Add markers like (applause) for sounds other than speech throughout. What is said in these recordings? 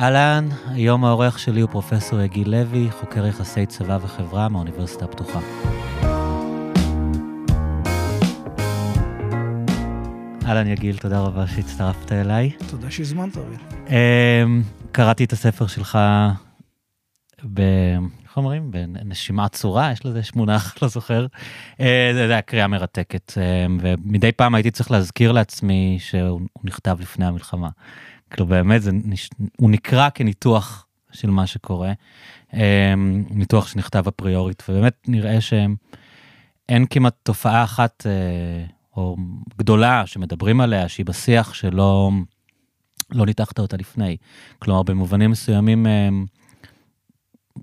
אהלן, היום העורך שלי הוא פרופסור יגיל לוי, חוקר יחסי צבא וחברה מהאוניברסיטה הפתוחה. אהלן יגיל, תודה רבה שהצטרפת אליי. תודה שהזמנת, אריאל. אמ, קראתי את הספר שלך ב... איך אומרים? בנשימה צורה, יש לזה איזה מונח, (laughs) לא זוכר. אה, זה היה קריאה מרתקת, אמ, ומדי פעם הייתי צריך להזכיר לעצמי שהוא נכתב לפני המלחמה. כאילו באמת, זה, הוא נקרא כניתוח של מה שקורה, אמ, ניתוח שנכתב אפריורית, ובאמת נראה שאין כמעט תופעה אחת אה, או גדולה שמדברים עליה, שהיא בשיח שלא לא ניתחת אותה לפני. כלומר, במובנים מסוימים, אמ,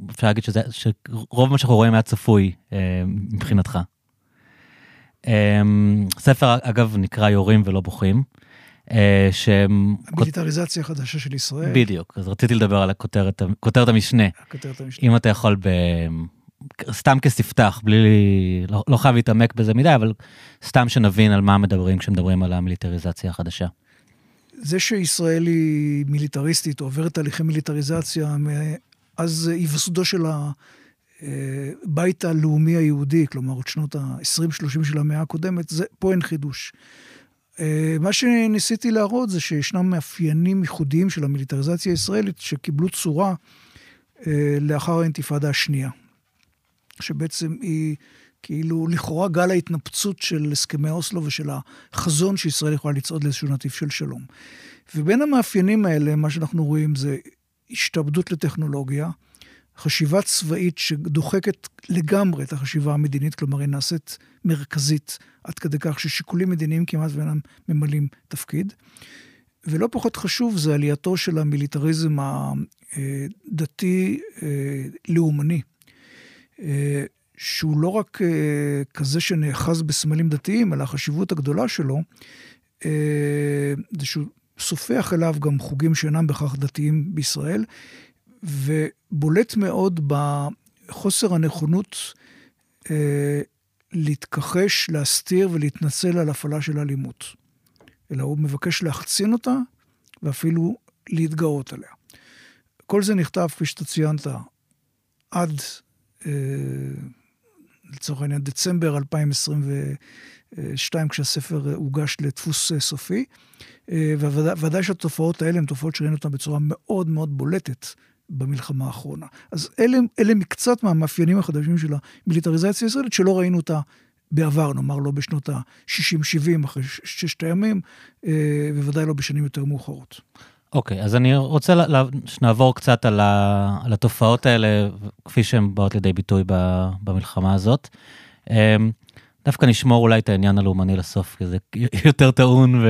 אפשר להגיד שזה, שרוב מה שאנחנו רואים היה צפוי אה, מבחינתך. אמ, ספר, אגב, נקרא יורים ולא בוכים. אה, שהם... המיליטריזציה החדשה של ישראל. בדיוק, אז רציתי לדבר על הכותרת, כותרת המשנה. הכותרת המשנה. אם אתה יכול ב... סתם כספתח, בלי... לא, לא חייב להתעמק בזה מדי, אבל סתם שנבין על מה מדברים כשמדברים על המיליטריזציה החדשה. זה שישראל היא מיליטריסטית, עוברת תהליכי מיליטריזציה, אז היווסדו של הבית הלאומי היהודי, כלומר, עוד שנות ה-20-30 של המאה הקודמת, זה, פה אין חידוש. אה, מה שניסיתי להראות זה שישנם מאפיינים ייחודיים של המיליטריזציה הישראלית שקיבלו צורה אה, לאחר האינתיפאדה השנייה. שבעצם היא כאילו לכאורה גל ההתנפצות של הסכמי אוסלו ושל החזון שישראל יכולה לצעוד לאיזשהו נתיב של שלום. ובין המאפיינים האלה, מה שאנחנו רואים זה השתעבדות לטכנולוגיה, חשיבה צבאית שדוחקת לגמרי את החשיבה המדינית, כלומר היא נעשית מרכזית עד כדי כך ששיקולים מדיניים כמעט ואינם ממלאים תפקיד. ולא פחות חשוב זה עלייתו של המיליטריזם הדתי-לאומני, אה, שהוא לא רק אה, כזה שנאחז בסמלים דתיים, אלא החשיבות הגדולה שלו, אה, זה שהוא סופח אליו גם חוגים שאינם בכך דתיים בישראל, ובולט מאוד בחוסר הנכונות אה, להתכחש, להסתיר ולהתנצל על הפעלה של אלימות. אלא הוא מבקש להחצין אותה ואפילו להתגאות עליה. כל זה נכתב, כפי שאתה ציינת, עד, אה, לצורך העניין, דצמבר 2022, כשהספר הוגש לדפוס אה, סופי. אה, וודאי שהתופעות האלה הן תופעות שראינו אותן בצורה מאוד מאוד בולטת במלחמה האחרונה. אז אלה, אלה מקצת מהמאפיינים החדשים של המיליטריזציה הישראלית, שלא ראינו אותה בעבר, נאמר לא בשנות ה-60-70, אחרי ששת הימים, אה, בוודאי לא בשנים יותר מאוחרות. אוקיי, okay, אז אני רוצה שנעבור קצת על, ה, על התופעות האלה, כפי שהן באות לידי ביטוי במלחמה הזאת. דווקא נשמור אולי את העניין הלאומני לסוף, כי זה יותר טעון,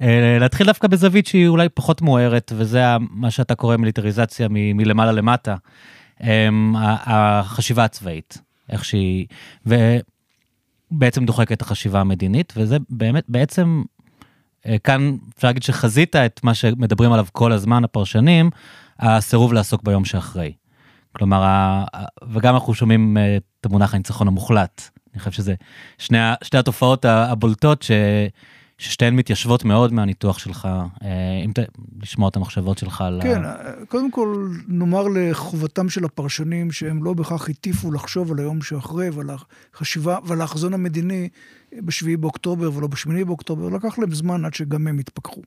ולהתחיל דווקא בזווית שהיא אולי פחות מוארת, וזה מה שאתה קורא מיליטריזציה מ- מלמעלה למטה, אמ, החשיבה הצבאית, איך שהיא, ובעצם דוחקת את החשיבה המדינית, וזה באמת, בעצם, אה, כאן אפשר להגיד שחזית את מה שמדברים עליו כל הזמן הפרשנים, הסירוב לעסוק ביום שאחרי. כלומר, וגם אנחנו שומעים את המונח הניצחון המוחלט. אני חושב שזה שני, שתי התופעות הבולטות ש, ששתיהן מתיישבות מאוד מהניתוח שלך, אה, אם ת... לשמוע את המחשבות שלך על... כן, ה... קודם כל נאמר לחובתם של הפרשנים שהם לא בהכרח הטיפו לחשוב על היום שאחרי ועל החשיבה ועל החזון המדיני בשביעי באוקטובר ולא בשמיני באוקטובר, לקח להם זמן עד שגם הם התפכחו.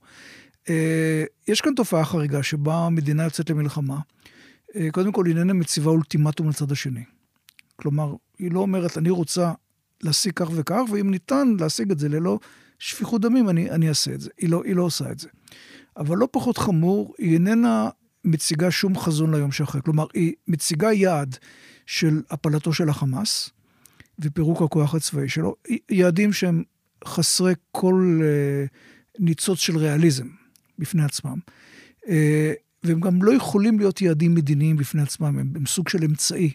אה, יש כאן תופעה חריגה שבה המדינה יוצאת למלחמה. אה, קודם כל, איננה מציבה אולטימטום לצד השני. כלומר, היא לא אומרת, אני רוצה להשיג כך וכך, ואם ניתן להשיג את זה ללא שפיכות דמים, אני, אני אעשה את זה. היא לא, היא לא עושה את זה. אבל לא פחות חמור, היא איננה מציגה שום חזון ליום שאחרי. כלומר, היא מציגה יעד של הפלתו של החמאס ופירוק הכוח הצבאי שלו, יעדים שהם חסרי כל uh, ניצוץ של ריאליזם בפני עצמם. Uh, והם גם לא יכולים להיות יעדים מדיניים בפני עצמם, הם, הם סוג של אמצעי.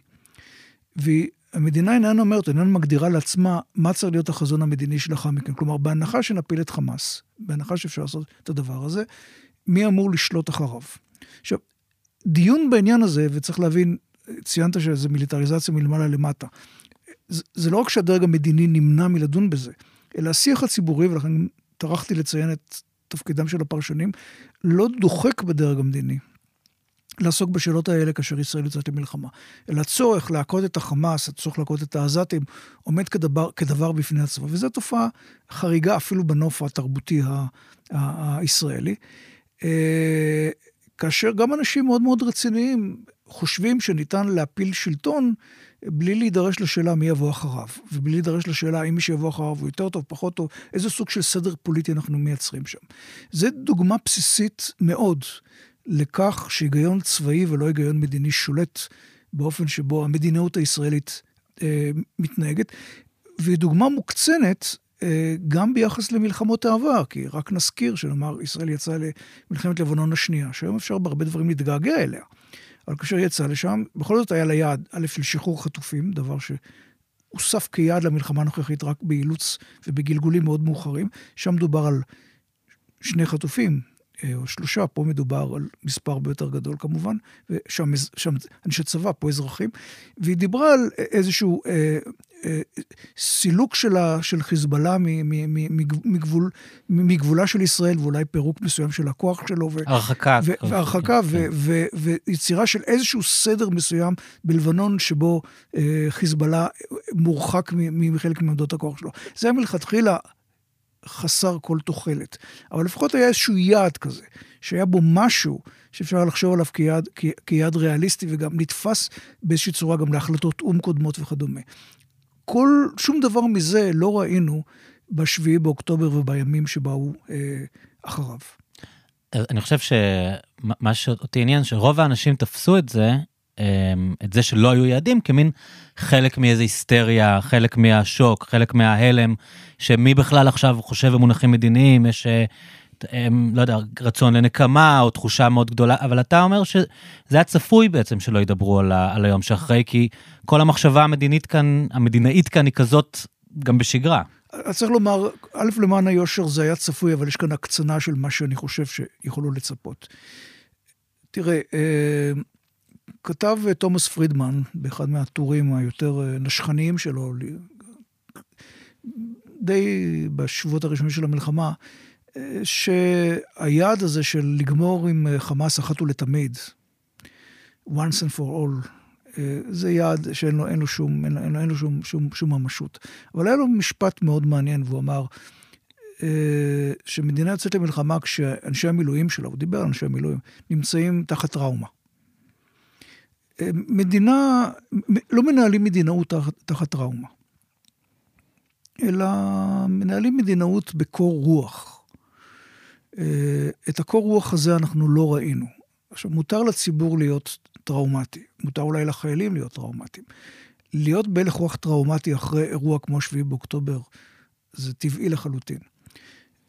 והמדינה איננה אומרת, איננה מגדירה לעצמה מה צריך להיות החזון המדיני שלאחר מכן. כלומר, בהנחה שנפיל את חמאס, בהנחה שאפשר לעשות את הדבר הזה, מי אמור לשלוט אחריו? עכשיו, דיון בעניין הזה, וצריך להבין, ציינת שזה מיליטריזציה מלמעלה למטה. זה, זה לא רק שהדרג המדיני נמנע מלדון בזה, אלא השיח הציבורי, ולכן טרחתי לציין את תפקידם של הפרשנים, לא דוחק בדרג המדיני לעסוק בשאלות האלה כאשר ישראל יוצאת למלחמה. אלא הצורך להכות את החמאס, הצורך להכות את העזתים, עומד כדבר, כדבר בפני עצמו. וזו תופעה חריגה אפילו בנוף התרבותי הישראלי. אה, כאשר גם אנשים מאוד מאוד רציניים חושבים שניתן להפיל שלטון בלי להידרש לשאלה מי יבוא אחריו, ובלי להידרש לשאלה האם מי שיבוא אחריו הוא יותר טוב, פחות טוב, איזה סוג של סדר פוליטי אנחנו מייצרים שם. זו דוגמה בסיסית מאוד לכך שהיגיון צבאי ולא היגיון מדיני שולט באופן שבו המדינאות הישראלית אה, מתנהגת, והיא דוגמה מוקצנת אה, גם ביחס למלחמות העבר, כי רק נזכיר שנאמר, ישראל יצאה למלחמת לבנון השנייה, שהיום אפשר בהרבה דברים להתגעגע אליה. אבל כאשר יצא לשם, בכל זאת היה לה יעד, א', של שחרור חטופים, דבר שהוסף כיעד למלחמה הנוכחית רק באילוץ ובגלגולים מאוד מאוחרים. שם דובר על שני חטופים, או שלושה, פה מדובר על מספר הרבה יותר גדול כמובן, ושם שם אנשי צבא, פה אזרחים, והיא דיברה על איזשהו אה, אה, סילוק שלה, של חיזבאללה מגבול, מגבולה של ישראל, ואולי פירוק מסוים של הכוח שלו. הרחקה. והרחקה, כן. ויצירה של איזשהו סדר מסוים בלבנון, שבו אה, חיזבאללה מורחק מחלק מעמדות הכוח שלו. זה היה מלכתחילה חסר כל תוחלת. אבל לפחות היה איזשהו יעד כזה, שהיה בו משהו שאפשר לחשוב עליו כיעד, כיעד ריאליסטי וגם נתפס באיזושהי צורה גם להחלטות או"ם קודמות וכדומה. כל, שום דבר מזה לא ראינו בשביעי באוקטובר ובימים שבאו אה, אחריו. אני חושב שמה שאותי עניין, שרוב האנשים תפסו את זה, אה, את זה שלא היו יעדים, כמין חלק מאיזו היסטריה, חלק מהשוק, חלק מההלם, שמי בכלל עכשיו חושב במונחים מדיניים, יש, אה, לא יודע, רצון לנקמה או תחושה מאוד גדולה, אבל אתה אומר שזה היה צפוי בעצם שלא ידברו על, על היום שאחרי, כי כל המחשבה המדינית כאן, המדינאית כאן היא כזאת גם בשגרה. אז צריך לומר, א', למען היושר זה היה צפוי, אבל יש כאן הקצנה של מה שאני חושב שיכולו לצפות. תראה, אה, כתב תומאס פרידמן באחד מהטורים היותר אה, נשכניים שלו, די בשבועות הראשונים של המלחמה, אה, שהיעד הזה של לגמור עם חמאס אחת ולתמיד, once and for all, אה, זה יעד שאין לו, לו, שום, אין, אין, אין לו שום, שום, שום ממשות. אבל היה לו משפט מאוד מעניין, והוא אמר אה, שמדינה יוצאת למלחמה כשאנשי המילואים שלה, הוא דיבר על אנשי המילואים, נמצאים תחת טראומה. אה, מדינה, לא מנהלים מדינאות תחת, תחת טראומה, אלא מנהלים מדינאות בקור רוח. את הקור רוח הזה אנחנו לא ראינו. עכשיו, מותר לציבור להיות טראומטי. מותר אולי לחיילים להיות טראומטיים. להיות בהלך רוח טראומטי אחרי אירוע כמו 7 באוקטובר, זה טבעי לחלוטין.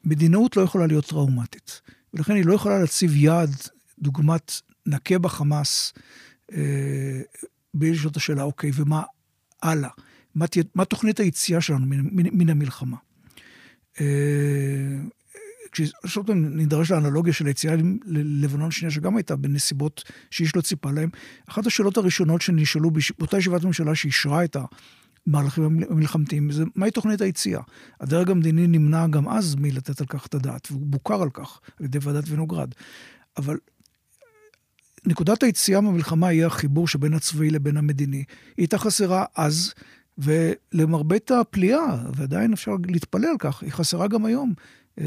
מדינאות לא יכולה להיות טראומטית, ולכן היא לא יכולה להציב יעד, דוגמת נקה בחמאס, אה, בלי לשאול את השאלה, אוקיי, ומה הלאה? מה, מה תוכנית היציאה שלנו מן, מן, מן המלחמה? אה, כששוב פעם נידרש לאנלוגיה של היציאה ללבנון השנייה, שגם הייתה בנסיבות שאיש לא ציפה להם, אחת השאלות הראשונות שנשאלו באותה ישיבת ממשלה שאישרה את המהלכים המלחמתיים, זה מהי תוכנית היציאה? הדרג המדיני נמנע גם אז מלתת על כך את הדעת, והוא בוקר על כך על ידי ועדת וינוגרד. אבל נקודת היציאה מהמלחמה היא החיבור שבין הצבאי לבין המדיני. היא הייתה חסרה אז, ולמרבית הפליאה, ועדיין אפשר להתפלא על כך, היא חסרה גם היום. אה,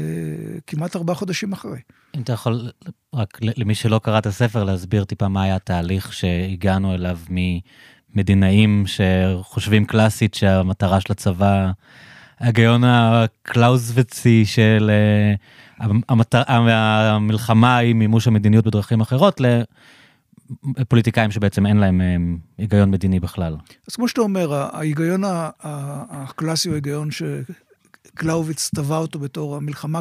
כמעט ארבעה חודשים אחרי. אם אתה יכול, רק למי שלא קרא את הספר, להסביר טיפה מה היה התהליך שהגענו אליו ממדינאים שחושבים קלאסית שהמטרה של הצבא, ההיגיון הקלאוזוויצי של אה, המלחמה היא מימוש המדיניות בדרכים אחרות, לפוליטיקאים שבעצם אין להם אה, היגיון מדיני בכלל. אז כמו שאתה אומר, ההיגיון הקלאסי הוא היגיון ש... קלאוביץ טבע אותו בתור המלחמה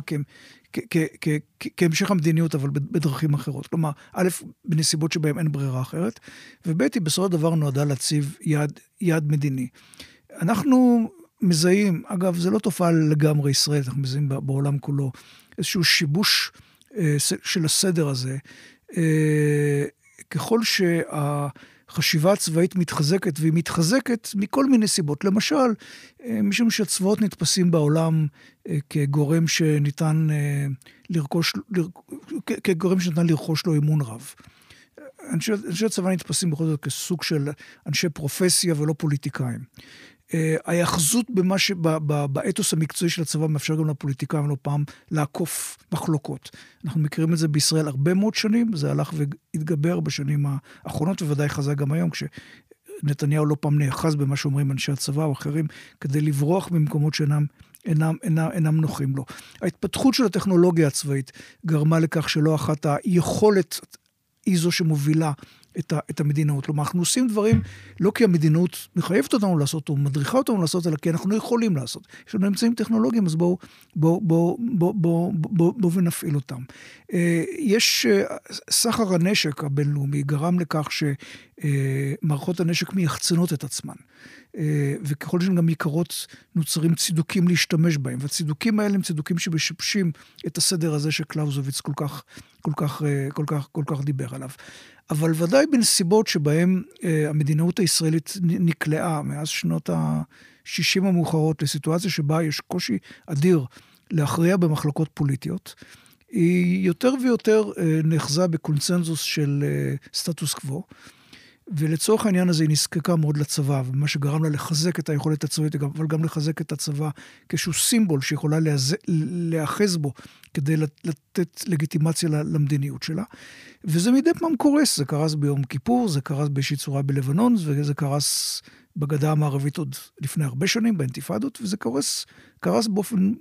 כהמשך המדיניות, אבל בדרכים אחרות. כלומר, א', בנסיבות שבהן אין ברירה אחרת, וב', היא בסופו של דבר נועדה להציב יעד מדיני. אנחנו מזהים, אגב, זו לא תופעה לגמרי ישראלית, אנחנו מזהים בעולם כולו, איזשהו שיבוש אה, של הסדר הזה. אה, ככל שה... החשיבה הצבאית מתחזקת, והיא מתחזקת מכל מיני סיבות. למשל, אה, משום שהצבאות נתפסים בעולם אה, כגורם שניתן לרכוש, כגורם שניתן לרכוש לו אמון רב. אנשי, אנשי הצבא נתפסים בכל זאת כסוג של אנשי פרופסיה ולא פוליטיקאים. אה, ההיאחזות במה ש... באתוס המקצועי של הצבא מאפשר גם לפוליטיקאים לא פעם לעקוף מחלוקות. אנחנו מכירים את זה בישראל הרבה מאוד שנים, זה הלך והתגבר בשנים האחרונות, ובוודאי חזק גם היום, כשנתניהו לא פעם נאחז במה שאומרים אנשי הצבא או אחרים, כדי לברוח ממקומות שאינם אינם, אינם, אינם נוחים לו. ההתפתחות של הטכנולוגיה הצבאית גרמה לכך שלא אחת היכולת היא זו שמובילה את, ה, את המדינאות. כלומר, אנחנו עושים דברים לא כי המדינאות מחייבת אותנו לעשות או מדריכה אותנו לעשות, אלא כי אנחנו יכולים לעשות. יש לנו אמצעים טכנולוגיים, אז בואו בוא, בוא, בוא, בוא, בוא, בוא ונפעיל אותם. אה, יש אה, סחר הנשק הבינלאומי גרם לכך שמערכות הנשק מייחצנות את עצמן. אה, וככל שהן גם יקרות, נוצרים צידוקים להשתמש בהם. והצידוקים האלה הם צידוקים שמשבשים את הסדר הזה שקלאוזוביץ כל כך, כל כך, כל כך, כל כך דיבר עליו. אבל ודאי בנסיבות שבהן אה, המדינאות הישראלית נקלעה מאז שנות ה-60 המאוחרות לסיטואציה שבה יש קושי אדיר להכריע במחלוקות פוליטיות, היא יותר ויותר אה, נחזה בקונצנזוס של אה, סטטוס קוו. ולצורך העניין הזה היא נזקקה מאוד לצבא, ומה שגרם לה לחזק את היכולת הצבאית, אבל גם לחזק את הצבא כאיזשהו סימבול שיכולה להיאחז בו כדי לתת לגיטימציה למדיניות שלה. וזה מדי פעם קורס, זה קרס ביום כיפור, זה קרס באיזושהי צורה בלבנון, וזה קרס בגדה המערבית עוד לפני הרבה שנים, באינתיפאדות, וזה קרס, קרס באופן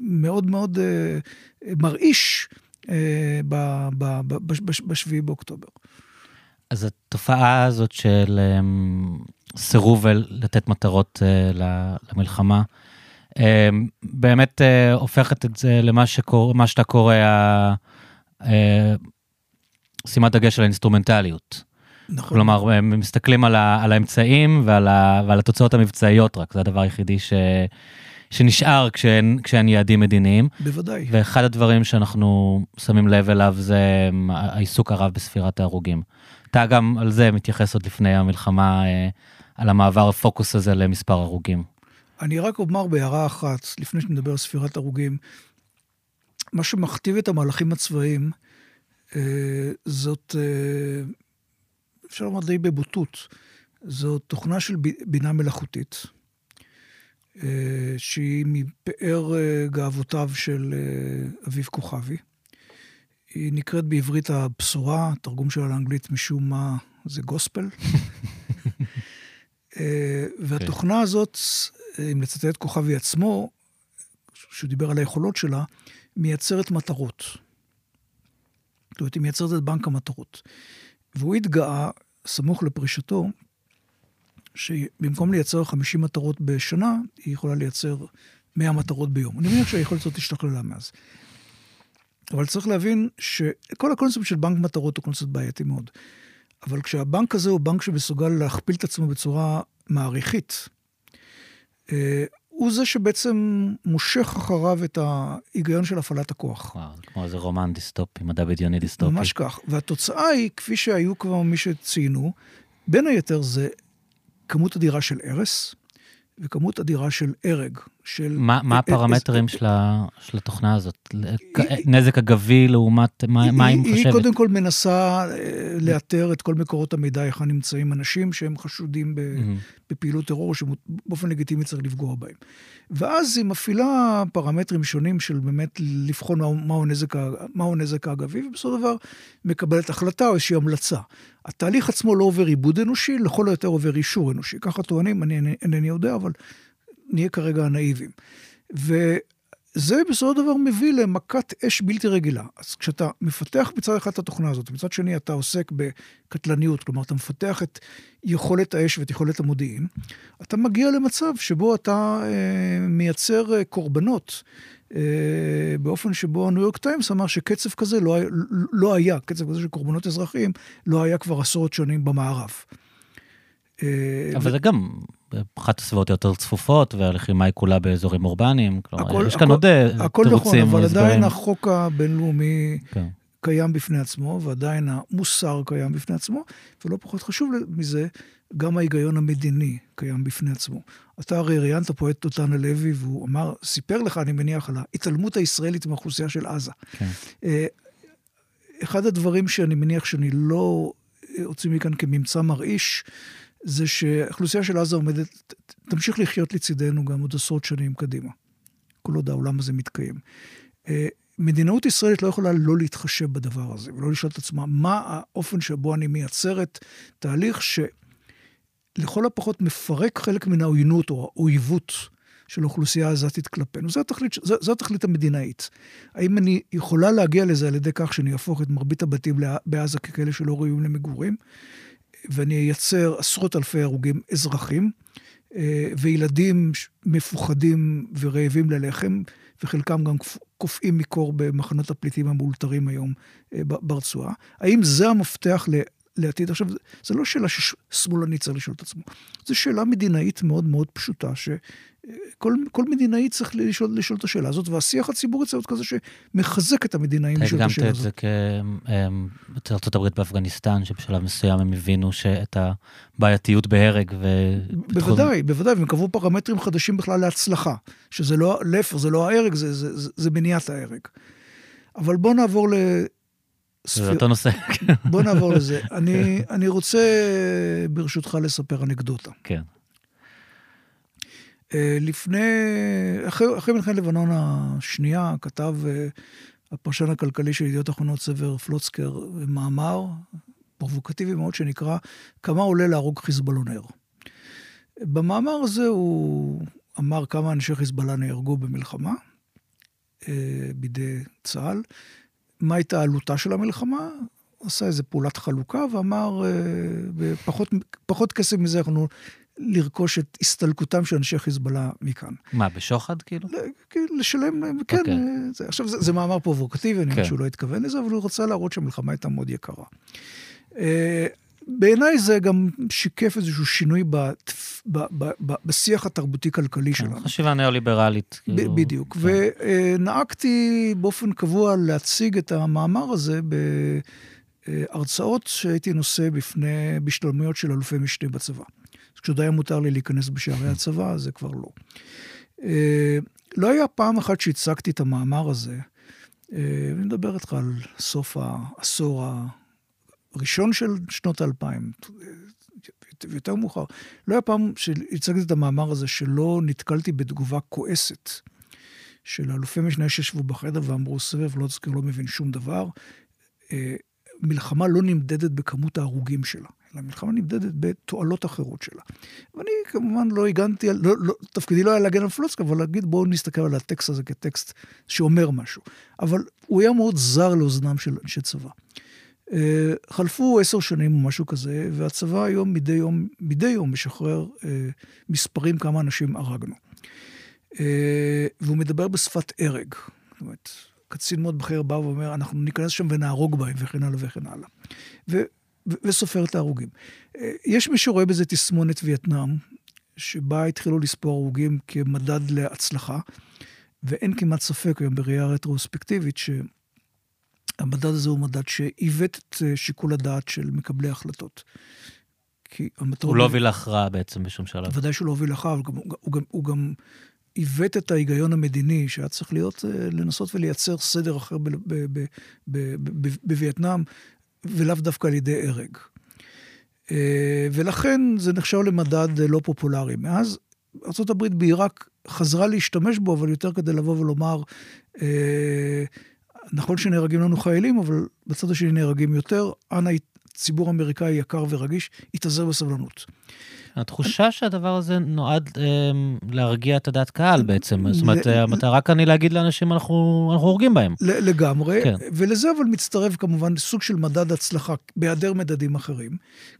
מאוד מאוד אה, מרעיש אה, ב-7 באוקטובר. אז התופעה הזאת של אממ, סירוב לתת מטרות אה, למלחמה, um, באמת uh, הופכת את זה למה שקור, שאתה קורא, uh, שימת דגש על האינסטרומנטליות. נכון. כלומר, הם מסתכלים על, ה, על האמצעים ועל, ה, ועל התוצאות המבצעיות רק, זה הדבר היחידי ש, שנשאר כשאין, כשאין יעדים מדיניים. בוודאי. ואחד הדברים שאנחנו שמים לב אליו זה העיסוק הרב בספירת ההרוגים. אתה גם על זה מתייחס עוד לפני המלחמה, אה, על המעבר הפוקוס הזה למספר הרוגים. אני רק אומר בהערה אחת, לפני שנדבר על ספירת הרוגים, מה שמכתיב את המהלכים הצבאיים, אה, זאת, אה, אפשר לומר די בבוטות, זו תוכנה של בינה מלאכותית, שהיא מפאר גאוותיו של אביב כוכבי. היא נקראת בעברית הבשורה, תרגום שלה לאנגלית משום מה זה גוספל. (laughs) אה, והתוכנה הזאת, אם לצטט את כוכבי עצמו, שהוא דיבר על היכולות שלה, מייצרת מטרות. זאת אומרת, היא מייצרת את בנק המטרות. והוא התגאה, סמוך לפרישתו, שבמקום לייצר 50 מטרות בשנה, היא יכולה לייצר 100 מטרות ביום. אני מניח שהיכולת הזאת השתכללה מאז. אבל צריך להבין שכל הקונספט של בנק מטרות הוא קונספט בעייתי מאוד. אבל כשהבנק הזה הוא בנק שמסוגל להכפיל את עצמו בצורה מעריכית, אה, הוא זה שבעצם מושך אחריו את ההיגיון של הפעלת הכוח. וואו, כמו איזה רומן דיסטופי, מדע בדיוני דיסטופי. ממש כך. והתוצאה היא, כפי שהיו כבר מי שציינו, בין היתר זה כמות אדירה של הרס, וכמות אדירה של הרג. של... מה, מה הפרמטרים של, ה, של התוכנה הזאת? היא, נזק אגבי לעומת מה היא, מה היא מחשבת? היא קודם כל מנסה אה, לאתר את כל מקורות המידע, היכן נמצאים אנשים שהם חשודים ב, mm-hmm. בפעילות טרור, שבאופן לגיטימי צריך לפגוע בהם. ואז היא מפעילה פרמטרים שונים של באמת לבחון מהו, מהו, הנזק, מהו הנזק האגבי, ובסופו של דבר מקבלת החלטה או איזושהי המלצה. התהליך עצמו לא עובר עיבוד אנושי, לכל היותר עובר אישור אנושי. ככה טוענים, אני אינני יודע, אבל נהיה כרגע הנאיבים. וזה בסופו של דבר מביא למכת אש בלתי רגילה. אז כשאתה מפתח מצד אחד את התוכנה הזאת, מצד שני אתה עוסק בקטלניות, כלומר אתה מפתח את יכולת האש ואת יכולת המודיעין, אתה מגיע למצב שבו אתה אה, מייצר אה, קורבנות. אה, באופן שבו הניו יורק טיימס אמר שקצב כזה לא, לא היה, קצב כזה של קורבנות אזרחיים, לא היה כבר עשרות שנים במערב. אה, אבל זה גם אחת הסביבות יותר צפופות, והלחימה היא כולה באזורים אורבניים. כלומר, יש כאן עוד אה, תירוצים. הכל נכון, אבל עדיין החוק הבינלאומי כן. קיים בפני עצמו, ועדיין המוסר קיים בפני עצמו, ולא פחות חשוב מזה, גם ההיגיון המדיני קיים בפני עצמו. אתה הרי ראיינת פה את דותן הלוי, והוא אמר, סיפר לך, אני מניח, על ההתעלמות הישראלית מהאוכלוסייה של עזה. כן. אה, אחד הדברים שאני מניח שאני לא אוציא מכאן כממצא מרעיש, זה שהאוכלוסייה של עזה עומדת, תמשיך לחיות לצידנו גם עוד עשרות שנים קדימה. כל עוד העולם הזה מתקיים. אה, מדינאות ישראלית לא יכולה לא להתחשב בדבר הזה, ולא לשאול את עצמה מה האופן שבו אני מייצרת תהליך שלכל הפחות מפרק חלק מן העוינות או האויבות של האוכלוסייה העזתית כלפינו. זו התכלית, זו, זו התכלית המדינאית. האם אני יכולה להגיע לזה על ידי כך שאני אהפוך את מרבית הבתים בעזה ככאלה שלא ראויים למגורים, ואני אייצר עשרות אלפי הרוגים אזרחים, אה, וילדים מפוחדים ורעבים ללחם, וחלקם גם קופאים מקור במחנות הפליטים המאולתרים היום אה, ברצועה. האם זה המפתח לעתיד? עכשיו, זו לא שאלה ששמאלני צריך לשאול את עצמו, זו שאלה מדינאית מאוד מאוד פשוטה, כל, כל מדינאי צריך לשאול, לשאול את השאלה הזאת, והשיח הציבורי צריך להיות כזה שמחזק את המדינאים לשאול את השאלה הזאת. הקדמת את זה כארצות הברית באפגניסטן, שבשלב מסוים הם הבינו שאת הבעייתיות בהרג ו... בוודאי, בוודאי, והם קבעו פרמטרים חדשים בכלל להצלחה, שזה לא, להפך, זה לא ההרג, זה, זה, זה, זה מניעת ההרג. אבל בואו נעבור ל... זה אותו נושא. (laughs) בוא נעבור לזה. אני, אני רוצה, ברשותך, לספר אנקדוטה. כן. אה, לפני, אחרי, אחרי מלחמת לבנון השנייה, כתב אה, הפרשן הכלכלי של ידיעות אחרונות, סבר פלוצקר, מאמר פרובוקטיבי מאוד שנקרא כמה עולה להרוג חיזבאלונר. במאמר הזה הוא אמר כמה אנשי חיזבאללה נהרגו במלחמה אה, בידי צה"ל, מה הייתה עלותה של המלחמה, עשה איזה פעולת חלוקה ואמר, בפחות כסף מזה אנחנו לרכוש את הסתלקותם של אנשי חיזבאללה מכאן. מה, בשוחד כאילו? לשלם, כן. Okay. אוקיי. זה, עכשיו, זה, זה מאמר פרובוקטיבי, אני חושב okay. שהוא לא התכוון לזה, אבל הוא רצה להראות שהמלחמה הייתה מאוד יקרה. בעיניי זה גם שיקף איזשהו שינוי בתפ... ב, ב, ב, בשיח התרבותי-כלכלי כן, שלנו. חשיבה ניאו-ליברלית. כאילו... בדיוק. כן. ונהגתי באופן קבוע להציג את המאמר הזה בהרצאות שהייתי נושא בפני, בהשתלמויות של אלופי משנה בצבא. כשעוד היה מותר לי להיכנס בשערי הצבא, זה כבר לא. אה, לא היה פעם אחת שהצגתי את המאמר הזה, אה, אני מדבר איתך על סוף העשור הראשון של שנות האלפיים, יותר מאוחר. לא היה פעם שהצגתי את המאמר הזה שלא נתקלתי בתגובה כועסת של אלופי משנה שישבו בחדר ואמרו, סבב לוצקר לא מבין שום דבר. אה, מלחמה לא נמדדת בכמות ההרוגים שלה. למלחמה נמדדת בתועלות אחרות שלה. ואני כמובן לא הגנתי, לא, לא, תפקידי לא היה להגן על פלוצקה, אבל להגיד בואו נסתכל על הטקסט הזה כטקסט שאומר משהו. אבל הוא היה מאוד זר לאוזנם של אנשי צבא. Uh, חלפו עשר שנים או משהו כזה, והצבא היום מדי יום, מדי יום משחרר uh, מספרים כמה אנשים הרגנו. Uh, והוא מדבר בשפת הרג. זאת אומרת, קצין מאוד בכיר בא ואומר, אנחנו ניכנס שם ונהרוג בהם, וכן הלאה וכן הלאה. וסופר את ההרוגים. אה, יש מי שרואה בזה תסמונת וייטנאם, שבה התחילו לספור הרוגים כמדד להצלחה, ואין כמעט ספק היום בראייה רטרוספקטיבית שהמדד הזה הוא מדד שעיוות את אה, שיקול הדעת של מקבלי ההחלטות. כי המטרות... הוא לא הוביל להכרעה בעצם בשום שלב. ודאי שהוא לא הוביל להכרעה, אבל הוא, הוא, גם, הוא גם עיוות את ההיגיון המדיני, שהיה צריך להיות, אה, לנסות ולייצר סדר אחר בווייטנאם, ולאו דווקא על ידי הרג. אה, ולכן זה נחשב למדד לא פופולרי. מאז ארה"ב בעיראק חזרה להשתמש בו, אבל יותר כדי לבוא ולומר, אה, נכון שנהרגים לנו חיילים, אבל בצד השני נהרגים יותר. אנא, ציבור אמריקאי יקר ורגיש, יתאזר בסבלנות. התחושה שהדבר הזה נועד אה, להרגיע את הדעת קהל בעצם. זאת אומרת, המטרה כאן היא להגיד לאנשים, אנחנו, אנחנו הורגים בהם. לגמרי, כן. ולזה אבל מצטרף כמובן סוג של מדד הצלחה, בהיעדר מדדים אחרים.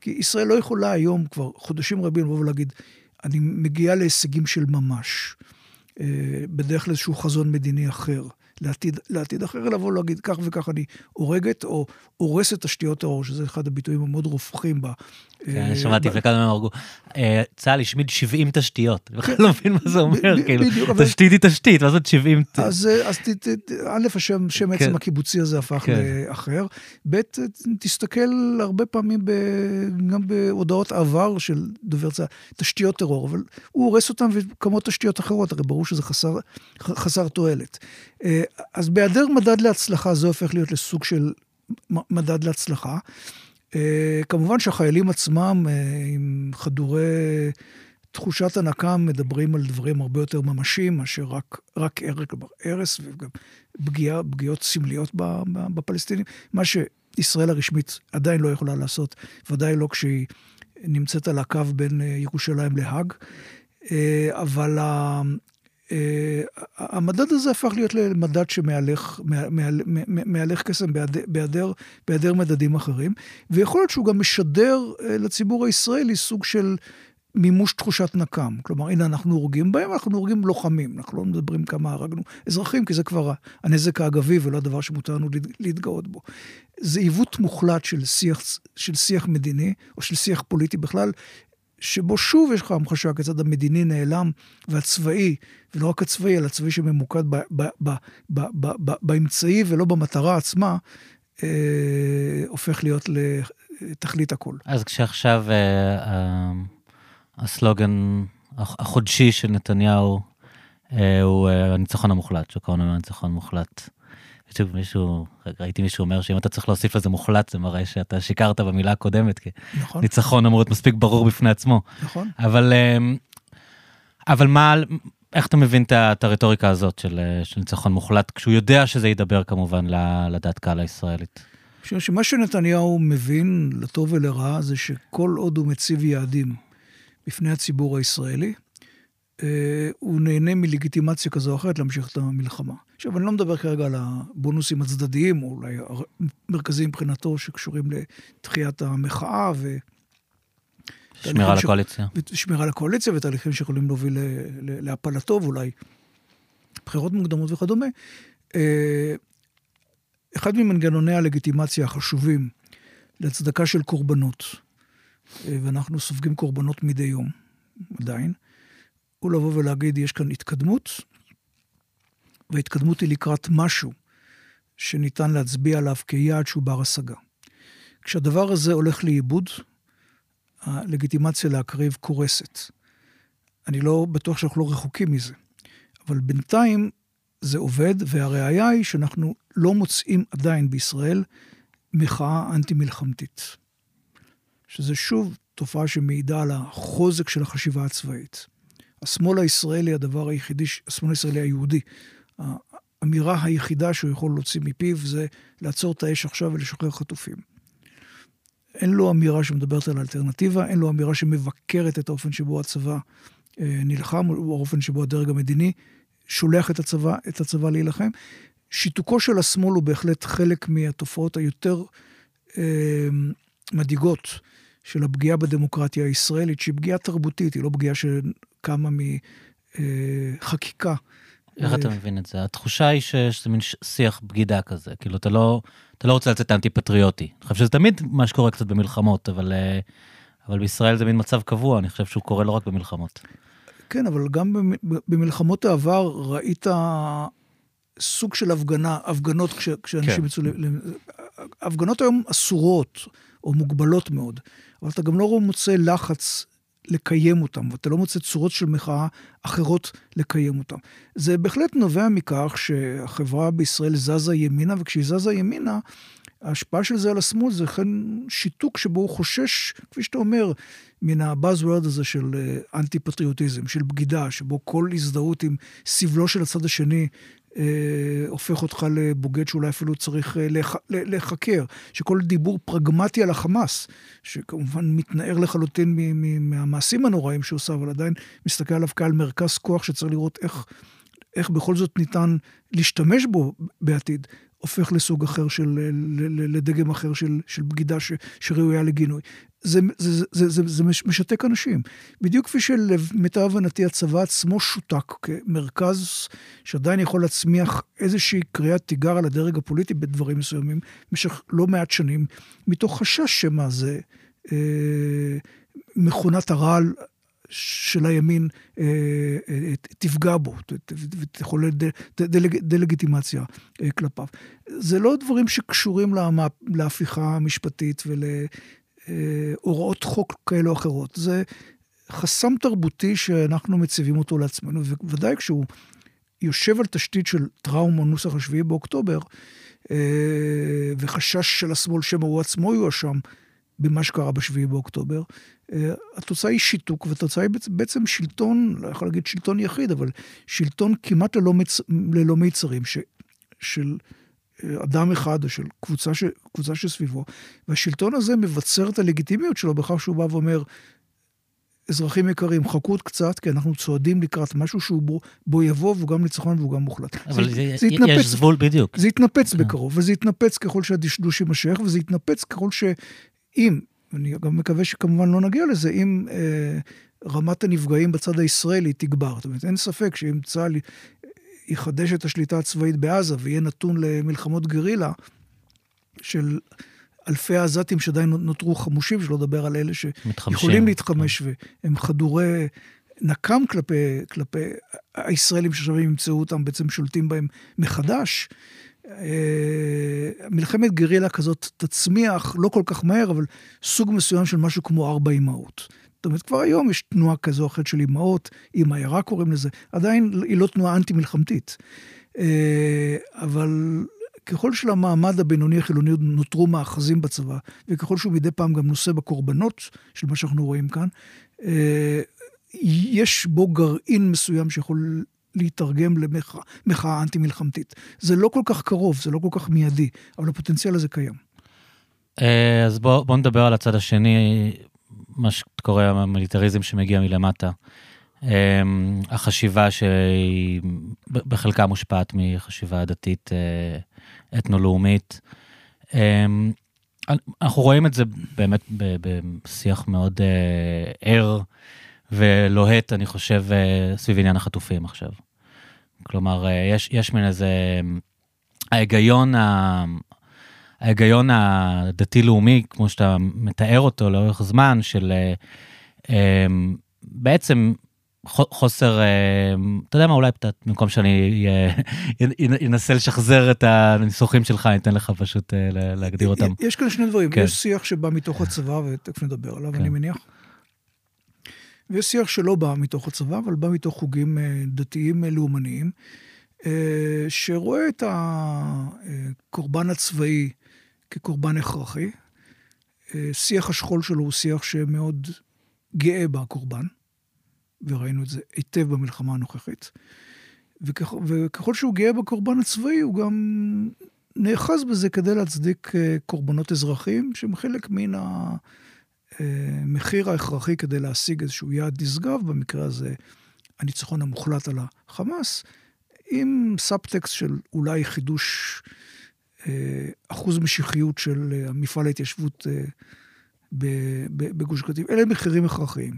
כי ישראל לא יכולה היום, כבר חודשים רבים, לבוא ולהגיד, אני מגיעה להישגים של ממש. אה, בדרך כלל איזשהו חזון מדיני אחר. לעתיד, לעתיד אחר, לבוא ולהגיד כך וכך אני הורגת או הורסת תשתיות טרור, שזה אחד הביטויים המאוד רווחים בה. כן, אה, שמעתי לפני כמה ימים הרגו. אה, צה"ל השמיד 70 תשתיות, אני בכלל לא מבין מה זה אומר, כאילו, תשתית היא תשתית, מה זאת 70? אז א', השם כן. עצם הקיבוצי הזה הפך כן. לאחר, ב', תסתכל הרבה פעמים גם בהודעות עבר של דובר צה"ל, תשתיות טרור, אבל הוא הורס אותם וכמות תשתיות אחרות, הרי ברור שזה חסר תועלת. אה, אז בהיעדר מדד להצלחה זה הופך להיות לסוג של מדד להצלחה. כמובן שהחיילים עצמם, עם חדורי תחושת הנקם, מדברים על דברים הרבה יותר ממשיים מאשר רק, רק הרס וגם פגיעה, פגיעות סמליות בפלסטינים. מה שישראל הרשמית עדיין לא יכולה לעשות, ודאי לא כשהיא נמצאת על הקו בין ירושלים להאג. אבל אה, המדד הזה הפך להיות למדד שמהלך מהלך קסם בהיעדר, בהיעדר מדדים אחרים, ויכול להיות שהוא גם משדר אה, לציבור הישראלי סוג של מימוש תחושת נקם. כלומר, הנה, אנחנו הורגים בהם, אנחנו הורגים לוחמים. אנחנו לא מדברים כמה הרגנו אזרחים, כי זה כבר הנזק האגבי ולא הדבר שמותר לנו להתגאות בו. זה עיוות מוחלט של שיח, של שיח מדיני, או של שיח פוליטי בכלל, שבו שוב יש לך המחשה כיצד המדיני נעלם, והצבאי, ולא רק הצבאי, אלא הצבאי שממוקד באמצעי ולא במטרה עצמה, אה, הופך להיות לתכלית הכל. אז כשעכשיו אה, הסלוגן החודשי של נתניהו אה, הוא אה, הניצחון המוחלט, שקוראים לו הניצחון המוחלט. שוב, מישהו, ראיתי מישהו אומר שאם אתה צריך להוסיף לזה מוחלט, זה מראה שאתה שיקרת במילה הקודמת, כי נכון. ניצחון אמור להיות מספיק ברור בפני עצמו. נכון. אבל, אמ, אבל מה, איך אתה מבין את הרטוריקה הזאת של, של ניצחון מוחלט, כשהוא יודע שזה ידבר כמובן לדעת קהל הישראלית? חושב שמה שנתניהו מבין, לטוב ולרע, זה שכל עוד הוא מציב יעדים בפני הציבור הישראלי, אה, הוא נהנה מלגיטימציה כזו או אחרת להמשיך את המלחמה. עכשיו, אני לא מדבר כרגע על הבונוסים הצדדיים, או אולי מרכזיים מבחינתו, שקשורים לתחיית המחאה ו... שמירה על הקואליציה. שמירה על הקואליציה ותהליכים שיכולים להוביל להפלתו ואולי בחירות מוקדמות וכדומה. אה, אחד ממנגנוני הלגיטימציה החשובים להצדקה של קורבנות, אה, ואנחנו סופגים קורבנות מדי יום, עדיין, הוא לבוא ולהגיד, יש כאן התקדמות, וההתקדמות היא לקראת משהו שניתן להצביע עליו כיעד שהוא בר השגה. כשהדבר הזה הולך לאיבוד, הלגיטימציה להקריב קורסת. אני לא בטוח שאנחנו לא רחוקים מזה, אבל בינתיים זה עובד, והראיה היא שאנחנו לא מוצאים עדיין בישראל מחאה אנטי-מלחמתית. שזה שוב תופעה שמעידה על החוזק של החשיבה הצבאית. השמאל הישראלי, הדבר היחידי, השמאל הישראלי היהודי, האמירה היחידה שהוא יכול להוציא מפיו זה לעצור את האש עכשיו ולשחרר חטופים. אין לו אמירה שמדברת על אלטרנטיבה, אין לו אמירה שמבקרת את האופן שבו הצבא אה, נלחם, או האופן שבו הדרג המדיני שולח את הצבא, את הצבא להילחם. שיתוקו של השמאל הוא בהחלט חלק מהתופעות היותר אה, מדאיגות של הפגיעה בדמוקרטיה הישראלית, שהיא פגיעה תרבותית, היא לא פגיעה שקמה מחקיקה. איך אתה מבין את זה? התחושה היא שזה מין שיח בגידה כזה, כאילו אתה לא, אתה לא רוצה לצאת אנטי-פטריוטי. אני חושב שזה תמיד מה שקורה קצת במלחמות, אבל, אה, אבל בישראל זה מין מצב קבוע, אני חושב שהוא קורה לא רק במלחמות. כן, אבל גם במלחמות העבר ראית סוג של הפגנה, הפגנות כש, כשאנשים כן. יצאו... הפגנות היום אסורות או מוגבלות מאוד, אבל אתה גם לא מוצא לחץ לקיים אותם, ואתה לא מוצא צורות של מחאה אחרות לקיים אותם. זה בהחלט נובע מכך שהחברה בישראל זזה ימינה, וכשהיא זזה ימינה, ההשפעה של זה על השמאל זה לכן שיתוק שבו הוא חושש, כפי שאתה אומר, מן הבאזוורד הזה של אה, אנטי-פטריוטיזם, של בגידה, שבו כל הזדהות עם סבלו של הצד השני הופך אותך לבוגד שאולי אפילו צריך אה, להיחקר, שכל דיבור פרגמטי על החמאס, שכמובן מתנער לחלוטין מהמעשים הנוראים שהוא עושה, אבל עדיין מסתכל עליו כעל מרכז כוח שצריך לראות איך, איך בכל זאת ניתן להשתמש בו בעתיד. הופך לסוג אחר של, לדגם אחר של, של בגידה ש, שראויה לגינוי. זה, זה, זה, זה, זה משתק אנשים. בדיוק כפי שלמיטב הבנתי הצבא עצמו שותק כמרכז שעדיין יכול להצמיח איזושהי קריאת תיגר על הדרג הפוליטי בדברים מסוימים במשך לא מעט שנים, מתוך חשש שמא זה אה, מכונת הרעל של הימין אה, אה, תפגע בו ותחולל דה-לגיטימציה אה, כלפיו. זה לא דברים שקשורים להפיכה המשפטית ולהוראות חוק כאלה או אחרות. זה חסם תרבותי שאנחנו מציבים אותו לעצמנו, ובוודאי כשהוא יושב על תשתית של טראומה נוסח השביעי באוקטובר, אה, וחשש של השמאל שמא הוא עצמו יואשם במה שקרה בשביעי באוקטובר, אה, התוצאה היא שיתוק, והתוצאה היא בעצם שלטון, לא יכול להגיד שלטון יחיד, אבל שלטון כמעט ללא, מצ... ללא מיצרים, ש... של אה, אדם אחד או של קבוצה, ש... קבוצה שסביבו, והשלטון הזה מבצר את הלגיטימיות שלו בכך שהוא בא ואומר, אזרחים יקרים, חכו עוד קצת, כי אנחנו צועדים לקראת משהו שהוא בו, בו יבוא, והוא גם ניצחון והוא גם מוחלט. אבל זה, זה, זה יתנפץ, יש גבול בדיוק. זה יתנפץ yeah. כן. בקרוב, וזה יתנפץ ככל שהדשדוש יימשך, וזה יתנפץ ככל שאם, אני גם מקווה שכמובן לא נגיע לזה, אם אה, רמת הנפגעים בצד הישראלי תגבר. זאת אומרת, אין ספק שאם צה"ל יחדש את השליטה הצבאית בעזה ויהיה נתון למלחמות גרילה של אלפי העזתים שעדיין נותרו חמושים, שלא לדבר על אלה שיכולים להתחמש, כן. והם חדורי נקם כלפי, כלפי הישראלים שעכשיו ימצאו אותם, בעצם שולטים בהם מחדש. אה, מלחמת גרילה כזאת תצמיח, לא כל כך מהר, אבל סוג מסוים של משהו כמו ארבע אמהות. זאת אומרת, כבר היום יש תנועה כזו או אחרת של אמהות, עם עיירה קוראים לזה, עדיין היא לא תנועה אנטי-מלחמתית. אה, אבל ככל שלמעמד הבינוני החילוני נותרו מאחזים בצבא, וככל שהוא מדי פעם גם נושא בקורבנות של מה שאנחנו רואים כאן, אה, יש בו גרעין מסוים שיכול להתרגם למחאה אנטי-מלחמתית. זה לא כל כך קרוב, זה לא כל כך מיידי, אבל הפוטנציאל הזה קיים. אה, אז בואו בוא נדבר על הצד השני, מה שקורה, המיליטריזם שמגיע מלמטה. אה, החשיבה שהיא בחלקה מושפעת מחשיבה דתית אתנו-לאומית. אמ, אנחנו רואים את זה באמת בשיח מאוד אה, ער ולוהט, אני חושב, אה, סביב עניין החטופים עכשיו. כלומר, אה, יש, יש מין איזה... ההיגיון, ה... ההיגיון הדתי-לאומי, כמו שאתה מתאר אותו לאורך זמן, של אמ, בעצם חוסר, אה, אתה יודע מה, אולי במקום שאני (laughs) אנסה לשחזר את הניסוחים שלך, אני אתן לך פשוט אה, להגדיר אותם. יש כאן שני דברים, כן. יש שיח שבא מתוך הצבא, ותכף נדבר עליו, כן. אני מניח. ויש שיח שלא בא מתוך הצבא, אבל בא מתוך חוגים אה, דתיים לאומניים, שרואה את הקורבן הצבאי כקורבן הכרחי. שיח השכול שלו הוא שיח שמאוד גאה בקורבן. וראינו את זה היטב במלחמה הנוכחית. וכ... וככל שהוא גאה בקורבן הצבאי, הוא גם נאחז בזה כדי להצדיק אה, קורבנות אזרחיים, שהם חלק מן המחיר אה, ההכרחי כדי להשיג איזשהו יעד נשגב, במקרה הזה הניצחון המוחלט על החמאס, עם סאבטקסט של אולי חידוש אה, אחוז משיחיות של מפעל ההתיישבות בגוש קטיף. אלה מחירים הכרחיים.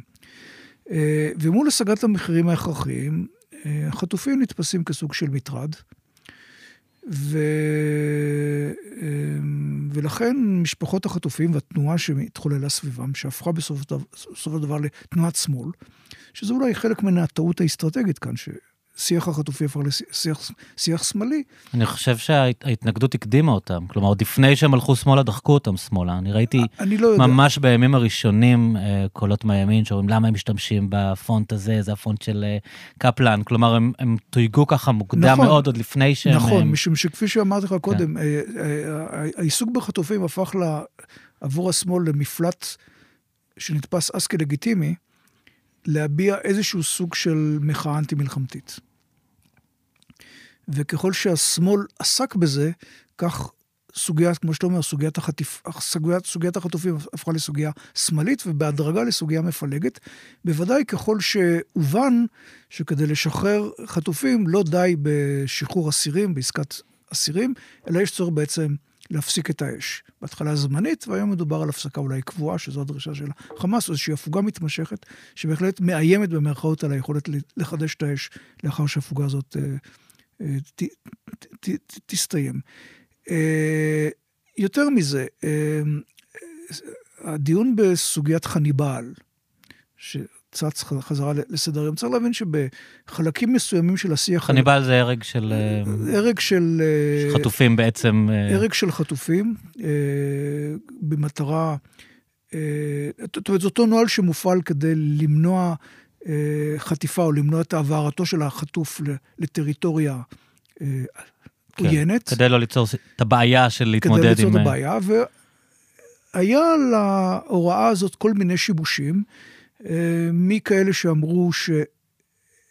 אה, ומול השגת המחירים ההכרחיים, אה, החטופים נתפסים כסוג של מטרד. ו... אה, ולכן משפחות החטופים והתנועה שהתחוללה סביבם, שהפכה בסופו של דבר לתנועת שמאל, שזה אולי חלק מן הטעות האסטרטגית כאן, שיח החטופי הפך לשיח שמאלי. אני חושב שההתנגדות הקדימה אותם. כלומר, עוד לפני שהם הלכו שמאלה, דחקו אותם שמאלה. אני ראיתי אני לא ממש. בימים הראשונים אה, קולות מהימין שאומרים, למה הם משתמשים בפונט הזה, זה הפונט של אה, קפלן. כלומר, הם, הם תויגו ככה מוקדם נכון, מאוד, עוד לפני שהם... נכון, הם... משום שכפי שאמרתי לך קודם, כן. העיסוק בחטופים הפך לה, עבור השמאל למפלט שנתפס אז כלגיטימי. להביע איזשהו סוג של מחאה אנטי-מלחמתית. וככל שהשמאל עסק בזה, כך סוגיית, כמו שאתה אומר, סוגיית, החטיפ, סוגיית, סוגיית החטופים הפכה לסוגיה שמאלית ובהדרגה לסוגיה מפלגת. בוודאי ככל שהובן שכדי לשחרר חטופים לא די בשחרור אסירים, בעסקת אסירים, אלא יש צורך בעצם להפסיק את האש. בהתחלה זמנית, והיום מדובר על הפסקה אולי קבועה, שזו הדרישה של החמאס, או איזושהי הפוגה מתמשכת, שבהחלט מאיימת במרכאות על היכולת לחדש את האש לאחר שהפוגה הזאת אה, תסתיים. אה, יותר מזה, אה, הדיון בסוגיית חניבעל, שצץ חזרה לסדר היום, צריך להבין שבחלקים מסוימים של השיח... חניבעל זה הרג של... הרג של... חטופים בעצם. הרג של חטופים, במטרה... זאת אומרת, זה אותו נוהל שמופעל כדי למנוע אה, חטיפה או למנוע את העברתו של החטוף לטריטוריה אה, כן, עוינת. כדי לא ליצור את הבעיה של להתמודד עם... כדי ליצור את הבעיה, והיה להוראה הזאת כל מיני שיבושים, מכאלה שאמרו ש...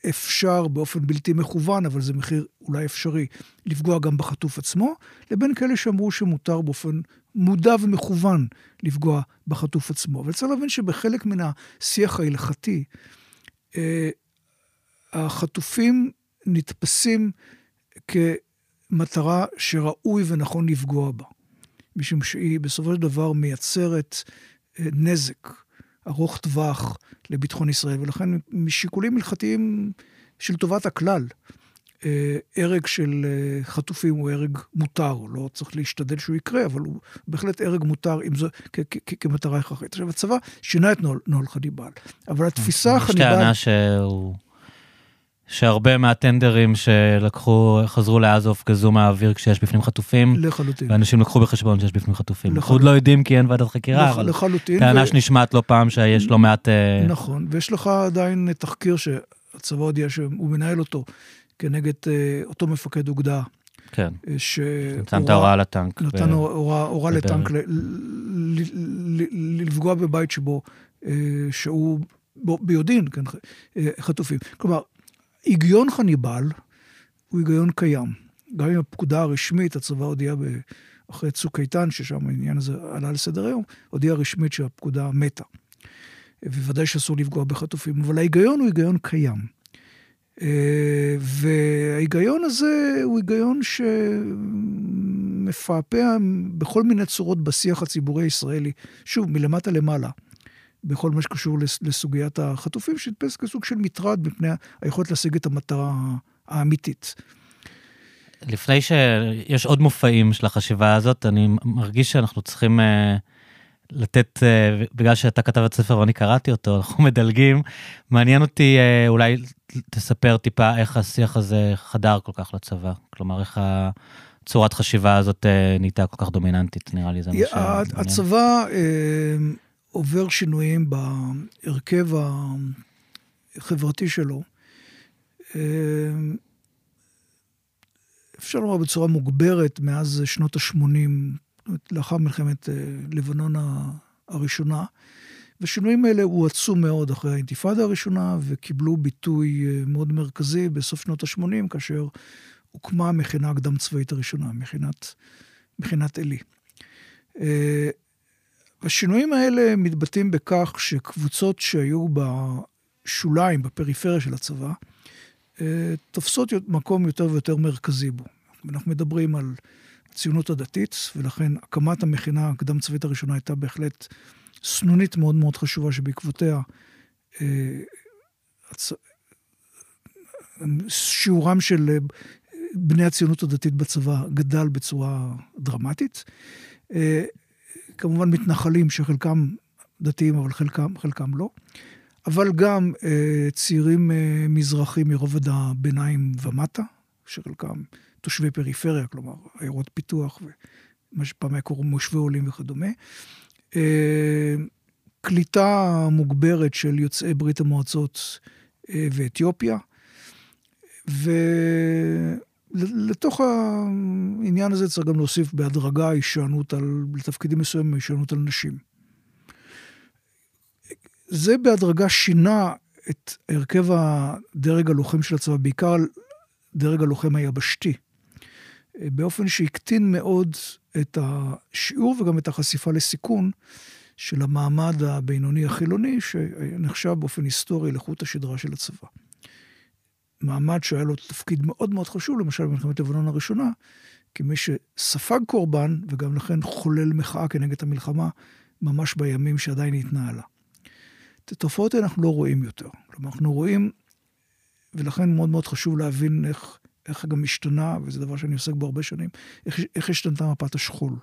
אפשר באופן בלתי מכוון, אבל זה מחיר אולי אפשרי, לפגוע גם בחטוף עצמו, לבין כאלה שאמרו שמותר באופן מודע ומכוון לפגוע בחטוף עצמו. אבל צריך להבין שבחלק מן השיח ההלכתי, אה, החטופים נתפסים כמטרה שראוי ונכון לפגוע בה, משום שהיא בסופו של דבר מייצרת אה, נזק ארוך טווח לביטחון ישראל, ולכן משיקולים הלכתיים של טובת הכלל, אה, הרג של אה, חטופים הוא הרג מותר, לא צריך להשתדל שהוא יקרה, אבל הוא בהחלט הרג מותר אם זו, כמטרה הכרחית. עכשיו, הצבא שינה את נוהל, נוהל חניבל, אבל התפיסה החניבל... יש טענה שהוא... שהרבה מהטנדרים שלקחו, חזרו לעזה הופגזו מהאוויר כשיש בפנים חטופים. לחלוטין. ואנשים לקחו בחשבון שיש בפנים חטופים. אנחנו עוד לא יודעים כי אין ועדת חקירה, לח, אבל לחלוטין. טענה ו... שנשמעת לא פעם שיש לא מעט... אה, נכון, ויש לך עדיין תחקיר שהצבא הודיע שהוא מנהל אותו כנגד אה, אותו מפקד אוגדה. כן. אה. נתן את ההוראה לטנק. נתן הוראה לטנק לפגוע בבית שבו, שהוא ביודעין, כן, חטופים. כלומר, היגיון חניבל הוא היגיון קיים. גם אם הפקודה הרשמית, הצבא הודיע אחרי צוק איתן, ששם העניין הזה עלה לסדר היום, הודיעה רשמית שהפקודה מתה. ובוודאי שאסור לפגוע בחטופים, אבל ההיגיון הוא היגיון קיים. אה, וההיגיון הזה הוא היגיון שמפעפע בכל מיני צורות בשיח הציבורי הישראלי. שוב, מלמטה למעלה. בכל מה שקשור לסוגיית החטופים, שהתפס כסוג של מטרד מפני היכולת להשיג את המטרה האמיתית. לפני שיש עוד מופעים של החשיבה הזאת, אני מרגיש שאנחנו צריכים uh, לתת, uh, בגלל שאתה כתב את הספר ואני קראתי אותו, אנחנו (laughs) מדלגים. מעניין אותי, uh, אולי תספר טיפה איך השיח הזה חדר כל כך לצבא. כלומר, איך הצורת חשיבה הזאת uh, נהייתה כל כך דומיננטית, נראה לי זה מה שמעניין. הצבא... Uh... עובר שינויים בהרכב החברתי שלו. אה, אפשר לומר בצורה מוגברת מאז שנות ה-80, לאחר מלחמת אה, לבנון הראשונה. והשינויים האלה הואצו מאוד אחרי האינתיפאדה הראשונה, וקיבלו ביטוי אה, מאוד מרכזי בסוף שנות ה-80, כאשר הוקמה המכינה הקדם צבאית הראשונה, מכינת, מכינת עלי. השינויים האלה מתבטאים בכך שקבוצות שהיו בשוליים, בפריפריה של הצבא, אה, תופסות מקום יותר ויותר מרכזי בו. אנחנו מדברים על הציונות הדתית, ולכן הקמת המכינה הקדם צבאית הראשונה הייתה בהחלט סנונית מאוד מאוד חשובה, שבעקבותיה אה, שיעורם של אה, בני הציונות הדתית בצבא גדל בצורה דרמטית. כמובן מתנחלים שחלקם דתיים, אבל חלקם, חלקם לא. אבל גם אה, צעירים אה, מזרחים מרובד הביניים ומטה, שחלקם תושבי פריפריה, כלומר עיירות פיתוח ומה שפעם היה קוראים מושבי עולים וכדומה. אה, קליטה מוגברת של יוצאי ברית המועצות אה, ואתיופיה. ו... לתוך העניין הזה צריך גם להוסיף בהדרגה הישענות על, לתפקידים מסוימים, הישענות על נשים. זה בהדרגה שינה את הרכב הדרג הלוחם של הצבא, בעיקר דרג הלוחם היבשתי, באופן שהקטין מאוד את השיעור וגם את החשיפה לסיכון של המעמד הבינוני החילוני, שנחשב באופן היסטורי לחוט השדרה של הצבא. מעמד שהיה לו תפקיד מאוד מאוד חשוב, למשל במלחמת לבנון הראשונה, כמי שספג קורבן וגם לכן חולל מחאה כנגד המלחמה, ממש בימים שעדיין התנהלה. את התופעות האלה אנחנו לא רואים יותר. כלומר, אנחנו רואים, ולכן מאוד מאוד חשוב להבין איך, איך גם השתנה, וזה דבר שאני עוסק בו הרבה שנים, איך, איך השתנתה מפת השכול.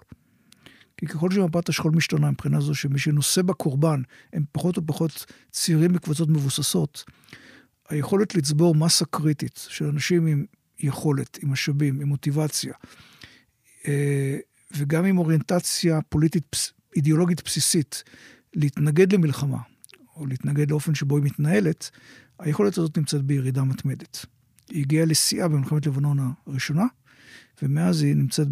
כי ככל שמפת השכול משתנה מבחינה זו שמי שנושא בקורבן הם פחות ופחות צעירים בקבוצות מבוססות, היכולת לצבור מסה קריטית של אנשים עם יכולת, עם משאבים, עם מוטיבציה, אה, וגם עם אוריינטציה פוליטית אידיאולוגית בסיסית, להתנגד למלחמה, או להתנגד לאופן שבו היא מתנהלת, היכולת הזאת נמצאת בירידה מתמדת. היא הגיעה לשיאה במלחמת לבנון הראשונה, ומאז היא נמצאת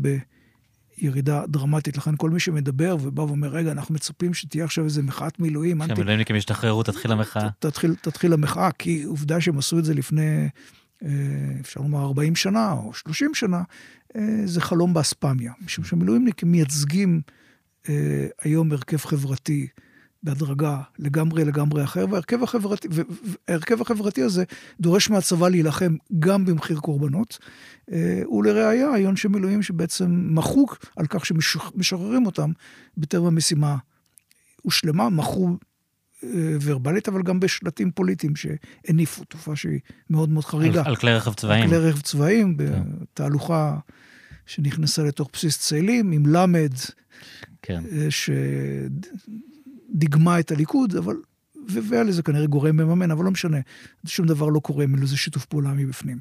בירידה דרמטית. לכן כל מי שמדבר ובא ואומר, רגע, אנחנו מצפים שתהיה עכשיו איזה מחאת מילואים. כשהמילואימניקים ישתחררו, תתחיל המחאה. תתחיל, תתחיל המחאה, כי עובדה שהם עשו את זה לפני, אה, אפשר לומר, 40 שנה או 30 שנה, אה, זה חלום באספמיה. משום שהמילואימניקים מייצגים אה, היום הרכב חברתי. בהדרגה לגמרי לגמרי אחר, וההרכב החברתי, וההרכב החברתי הזה דורש מהצבא להילחם גם במחיר קורבנות. אה, ולראיה, היו אנשי מילואים שבעצם מחו על כך שמשחררים אותם בטרם המשימה הושלמה, מחו אה, ורבלית, אבל גם בשלטים פוליטיים שהניפו, תופעה שהיא מאוד מאוד חריגה. על, על כלי רכב צבאיים. על כלי רכב צבאיים, כן. בתהלוכה שנכנסה לתוך בסיס צאלים, עם למד, כן. אה, ש... דיגמה את הליכוד, אבל... והיה לזה כנראה גורם מממן, אבל לא משנה, שום דבר לא קורה אם זה שיתוף פעולה מבפנים.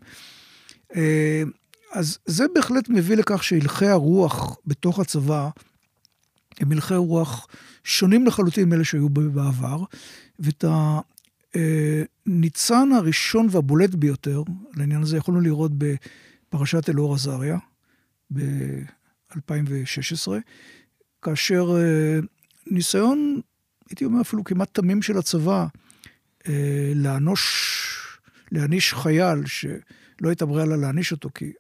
אה, אז זה בהחלט מביא לכך שהלכי הרוח בתוך הצבא הם הלכי רוח שונים לחלוטין מאלה שהיו בעבר, ואת הניצן הראשון והבולט ביותר לעניין הזה יכולנו לראות בפרשת אלאור עזריה ב-2016, כאשר אה, ניסיון הייתי אומר אפילו כמעט תמים של הצבא, אה, לאנוש, להעניש חייל שלא הייתה ברירה לה להעניש אותו, כי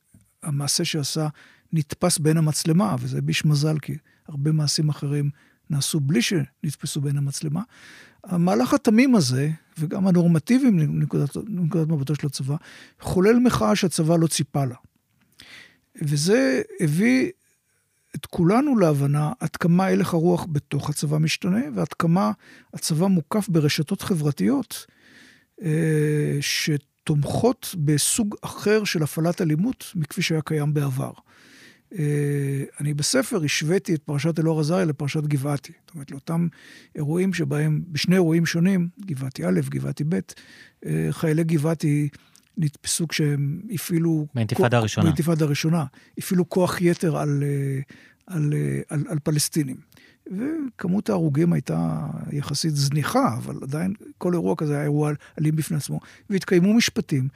המעשה שעשה נתפס בין המצלמה, וזה ביש מזל, כי הרבה מעשים אחרים נעשו בלי שנתפסו בין המצלמה. המהלך התמים הזה, וגם הנורמטיבי מנקודת, מבטו של הצבא, חולל מחאה שהצבא לא ציפה לה. וזה הביא את כולנו להבנה עד כמה הלך הרוח בתוך הצבא משתנה, ועד כמה הצבא מוקף ברשתות חברתיות אה, שתומכות בסוג אחר של הפעלת אלימות מכפי שהיה קיים בעבר. אה, אני בספר השוויתי את פרשת אלאור עזריה לפרשת גבעתי. זאת אומרת, לאותם אירועים שבהם, בשני אירועים שונים, גבעתי א', גבעתי ב', אה, חיילי גבעתי נתפסו כשהם הפעילו... באינתיפאדה הראשונה. באינתיפאדה הראשונה. הפעילו כוח יתר על, אה, על, אה, על, על פלסטינים. וכמות ההרוגים הייתה יחסית זניחה, אבל עדיין כל אירוע כזה היה אירוע אלים בפני עצמו. והתקיימו משפטים.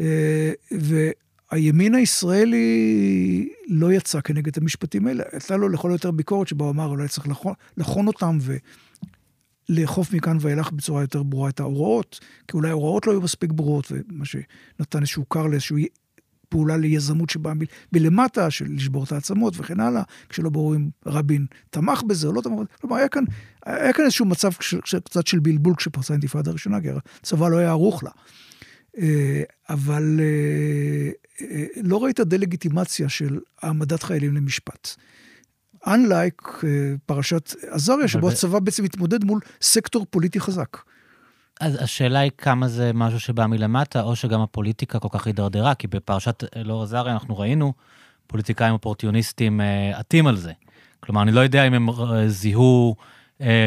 אה, והימין הישראלי לא יצא כנגד המשפטים האלה. הייתה לו לכל יותר ביקורת שבה הוא אמר, אולי צריך לחון אותם לאכוף מכאן ואילך בצורה יותר ברורה את ההוראות, כי אולי ההוראות לא היו מספיק ברורות, ומה שנתן איזשהו קר לאיזושהי פעולה ליזמות שבאה מלמטה, של לשבור את העצמות וכן הלאה, כשלא ברור אם רבין תמך בזה או לא תמך בזה. כלומר, היה כאן, היה כאן איזשהו מצב קצת של בלבול כשפרצה האינתיפאדה הראשונה, כי הצבא לא היה ערוך לה. אה, אבל אה, אה, לא ראית דה-לגיטימציה של העמדת חיילים למשפט. Unlike uh, פרשת עזריה, שבו הצבא בעצם מתמודד מול סקטור פוליטי חזק. אז השאלה היא כמה זה משהו שבא מלמטה, או שגם הפוליטיקה כל כך הידרדרה, כי בפרשת אלאור עזריה אנחנו ראינו פוליטיקאים אופורטיוניסטים uh, עטים על זה. כלומר, אני לא יודע אם הם uh, זיהו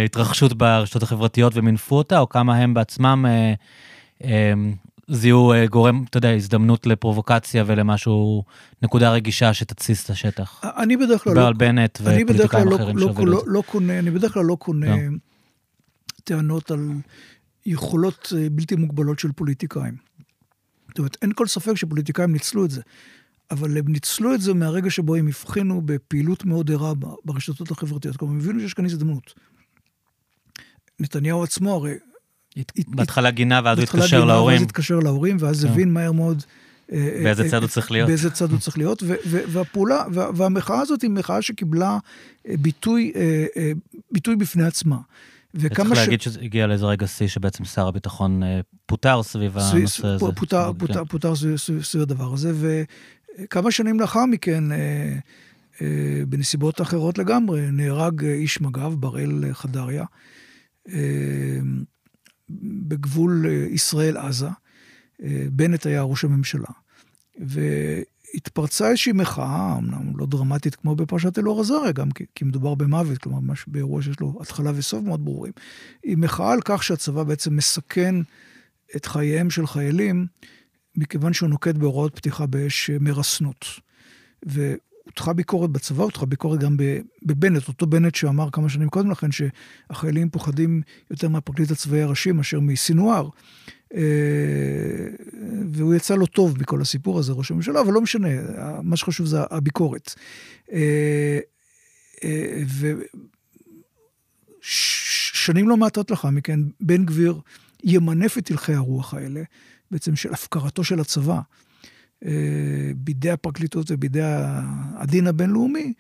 התרחשות ברשתות החברתיות ומינפו אותה, או כמה הם בעצמם זיהו uh, גורם, אתה יודע, הזדמנות לפרובוקציה ולמשהו, נקודה רגישה שתתסיס את השטח. אני בדרך כלל לא... על בנט ופוליטיקאים לא, אחרים לא, שהובילו לא, את זה. לא קונה, אני בדרך כלל לא קונה לא. טענות על יכולות אה, בלתי מוגבלות של פוליטיקאים. זאת אומרת, אין כל ספק שפוליטיקאים ניצלו את זה, אבל הם ניצלו את זה מהרגע שבו הם הבחינו בפעילות מאוד ערה ברשתות החברתיות. כלומר, הם הבינו שיש כאן הזדמנות. נתניהו עצמו הרי בהתחלה גינה ואז הוא התקשר להורים. ואז התקשר להורים, ואז. הבין מהר מאוד... אה, אה, באיזה צד הוא צריך להיות. באיזה צד הוא צריך להיות, והפעולה, והמחאה הזאת היא מחאה שקיבלה אה, ביטוי, ביטוי בפני עצמה. וכמה ש... צריך להגיד שזה הגיע לאיזה רגע שיא שבעצם שר הביטחון פוטר סביב הנושא הזה. פוטר, פוטר, פוטר סביב הדבר הזה, וכמה שנים לאחר מכן, בנסיבות אחרות לגמרי, נהרג איש מג"ב, בראל חדריה. בגבול אה, ישראל-עזה. אה, בנט היה ראש הממשלה. והתפרצה איזושהי מחאה, אמנם לא דרמטית כמו בפרשת אלאור עזריה, גם כי, כי מדובר במוות, כלומר, ממש באירוע שיש לו התחלה וסוף מאוד ברורים. היא מחאה על כך שהצבא בעצם מסכן את חייהם של חיילים, מכיוון שהוא נוקט בהוראות פתיחה באש מרסנות. והוא הותחה ביקורת בצבא, הותחה ביקורת גם בבנט, אותו בנט שאמר כמה שנים קודם לכן שהחיילים פוחדים יותר מהפרקליט הצבאי הראשי מאשר מסינואר. אה, והוא יצא לא טוב מכל הסיפור הזה, ראש הממשלה, אבל לא משנה, מה שחשוב זה הביקורת. אה, אה, ושנים לא מעטות לאחר מכן, בן גביר ימנף את הלכי הרוח האלה, בעצם של הפקרתו של הצבא. בידי הפרקליטות ובידי הדין הבינלאומי,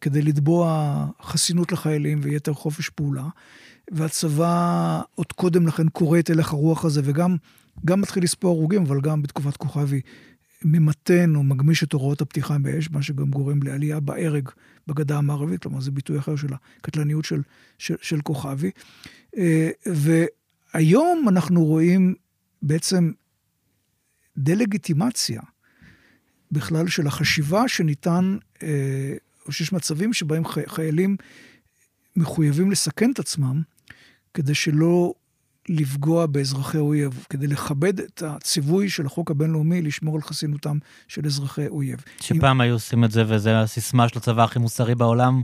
כדי לתבוע חסינות לחיילים ויתר חופש פעולה. והצבא עוד קודם לכן קורא את הלך הרוח הזה, וגם גם מתחיל לספור הרוגים, אבל גם בתקופת כוכבי ממתן או מגמיש את הוראות הפתיחה באש, מה שגם גורם לעלייה בהרג בגדה המערבית, כלומר זה ביטוי אחר של הקטלניות של, של, של כוכבי. והיום אנחנו רואים בעצם דה-לגיטימציה בכלל של החשיבה שניתן, אה, או שיש מצבים שבהם חיילים מחויבים לסכן את עצמם כדי שלא לפגוע באזרחי אויב, כדי לכבד את הציווי של החוק הבינלאומי לשמור על חסינותם של אזרחי אויב. שפעם אם... היו עושים את זה, וזו הסיסמה של הצבא הכי מוסרי בעולם.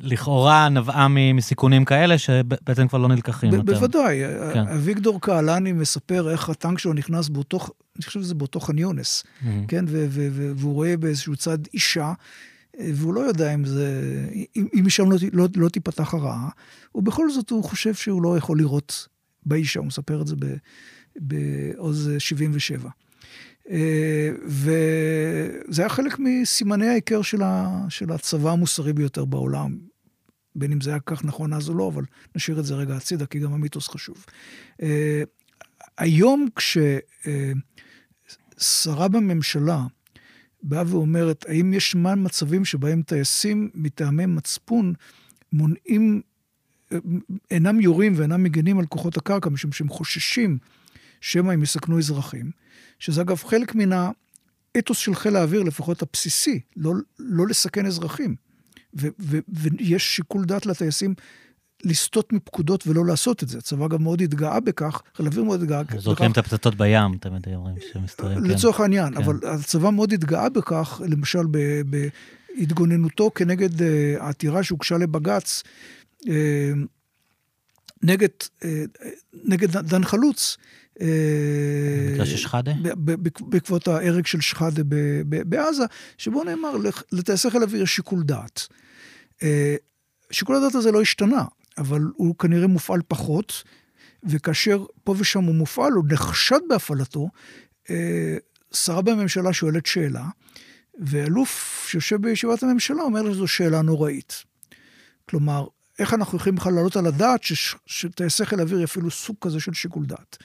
לכאורה נבעה מסיכונים כאלה שבעצם כבר לא נלקחים יותר. בוודאי. כן. אביגדור קהלני מספר איך הטנק שלו נכנס באותו, אני חושב שזה באותו ח'אן יונס, mm-hmm. כן? והוא רואה באיזשהו צד אישה והוא לא יודע אם זה, אם, אם משם לא, לא, לא תיפתח הרעה, ובכל זאת הוא חושב שהוא לא יכול לראות באישה, הוא מספר את זה בעוז 77. אה, וזה היה חלק מסימני ההיכר של, ה, של הצבא המוסרי ביותר בעולם. בין אם זה היה כך נכון אז או לא, אבל נשאיר את זה רגע הצידה, כי גם המיתוס חשוב. אה, היום כששרה בממשלה, באה ואומרת, האם יש מצבים שבהם טייסים מטעמי מצפון מונעים, אינם יורים ואינם מגנים על כוחות הקרקע, משום שהם חוששים שמא הם יסכנו אזרחים, שזה אגב חלק מן האתוס של חיל האוויר, לפחות הבסיסי, לא, לא לסכן אזרחים. ו, ו, ויש שיקול דעת לטייסים לסטות מפקודות ולא לעשות את זה. הצבא גם מאוד התגאה בכך, חיל האוויר מאוד התגאה בכך. זורקים את הפצצות בים, תמיד אומרים שמסתובבים. כן. לצורך העניין, כן. אבל הצבא מאוד התגאה בכך, למשל בהתגוננותו כנגד אה, העתירה שהוגשה לבג"ץ, אה, נגד, אה, נגד דן חלוץ. במקרה של שחאדה? בעקבות ההרג של שחאדה בעזה, שבו נאמר, לטייסי חיל האוויר יש שיקול דעת. שיקול הדעת הזה לא השתנה. אבל הוא כנראה מופעל פחות, וכאשר פה ושם הוא מופעל, הוא נחשד בהפעלתו, אה, שרה בממשלה שואלת שאלה, ואלוף שיושב בישיבת הממשלה אומר שזו שאלה נוראית. כלומר, איך אנחנו יכולים בכלל להעלות על הדעת שטייסי חיל אוויר יפעילו סוג כזה של שיקול דעת?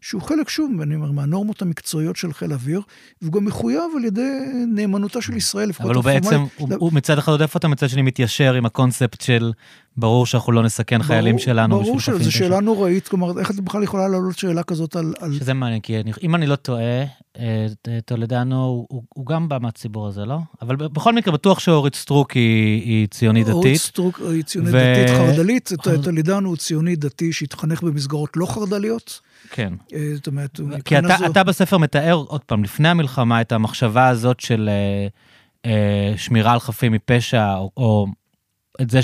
שהוא חלק, שוב, אני אומר, מהנורמות המקצועיות של חיל אוויר, והוא גם מחויב על ידי נאמנותה של ישראל, לפחות אבל הוא בעצם, הוא, הוא מצד אחד עוד איפה אתה מצד שני מתיישר עם הקונספט של ברור שאנחנו לא נסכן ברור, חיילים שלנו. ברור שזו שאלה נוראית, כלומר, איך את בכלל יכולה להעלות שאלה כזאת על... על... שזה מעניין, כי אם אני לא טועה, אה, טולדנו הוא, הוא גם בא מהציבור הזה, לא? אבל בכל מקרה, בטוח שאורית סטרוק היא, היא ציונית דתית. אורית סטרוק היא ציונית ו... דתית חרדלית, טולדנו הוא ציוני דתי שהתחנך במסגרות לא חרדליות. כן. אה, זאת אומרת, כי אתה, זו... אתה בספר מתאר, עוד פעם, לפני המלחמה, את המחשבה הזאת של אה, אה, שמירה על חפים מפשע, או, או את זה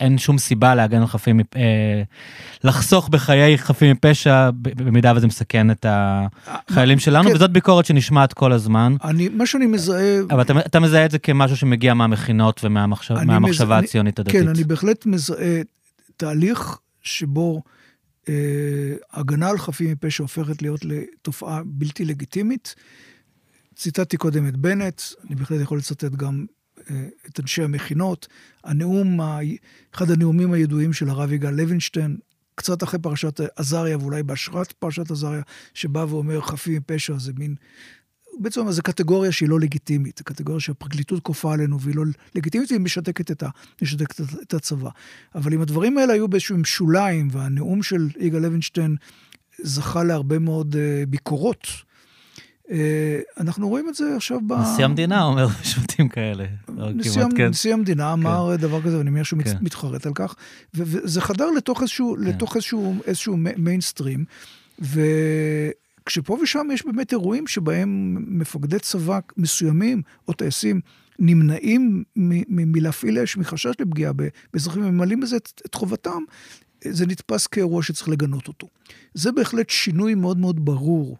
שאין שום סיבה להגן על חפים, אה, לחסוך בחיי חפים מפשע, במידה וזה מסכן את החיילים אה, שלנו, כן. וזאת ביקורת שנשמעת כל הזמן. אני, מה שאני מזהה... אבל אתה, אתה מזהה את זה כמשהו שמגיע מהמכינות ומהמחשבה מז... הציונית הדתית. כן, אני בהחלט מזהה תהליך שבו... אה, הגנה על חפים מפשע הופכת להיות לתופעה בלתי לגיטימית. ציטטתי קודם את בנט, אני בהחלט יכול לצטט גם את אנשי המכינות. הנאום, אחד הנאומים הידועים של הרב יגאל לוינשטיין, קצת אחרי פרשת עזריה, ואולי בהשראת פרשת עזריה, שבא ואומר חפים מפשע זה מין בעצם זו קטגוריה שהיא לא לגיטימית, זו קטגוריה שהפרקליטות כופה עלינו והיא לא לגיטימית והיא משתקת את, ה, משתקת את הצבא. אבל אם הדברים האלה היו באיזשהם שוליים, והנאום של יגאל לוינשטיין זכה להרבה מאוד uh, ביקורות, אנחנו רואים את זה עכשיו ב... נשיא המדינה אומר (laughs) משפטים כאלה. נשיא, כן. נשיא המדינה כן. אמר דבר כזה, ואני מניח שהוא כן. מתחרט על כך, וזה חדר לתוך איזשהו, כן. לתוך איזשהו, איזשהו מיינסטרים, ו... כשפה ושם יש באמת אירועים שבהם מפקדי צבא מסוימים, או טייסים, נמנעים מלהפעיל אש מחשש לפגיעה באזרחים וממלאים בזה את, את חובתם, זה נתפס כאירוע שצריך לגנות אותו. זה בהחלט שינוי מאוד מאוד ברור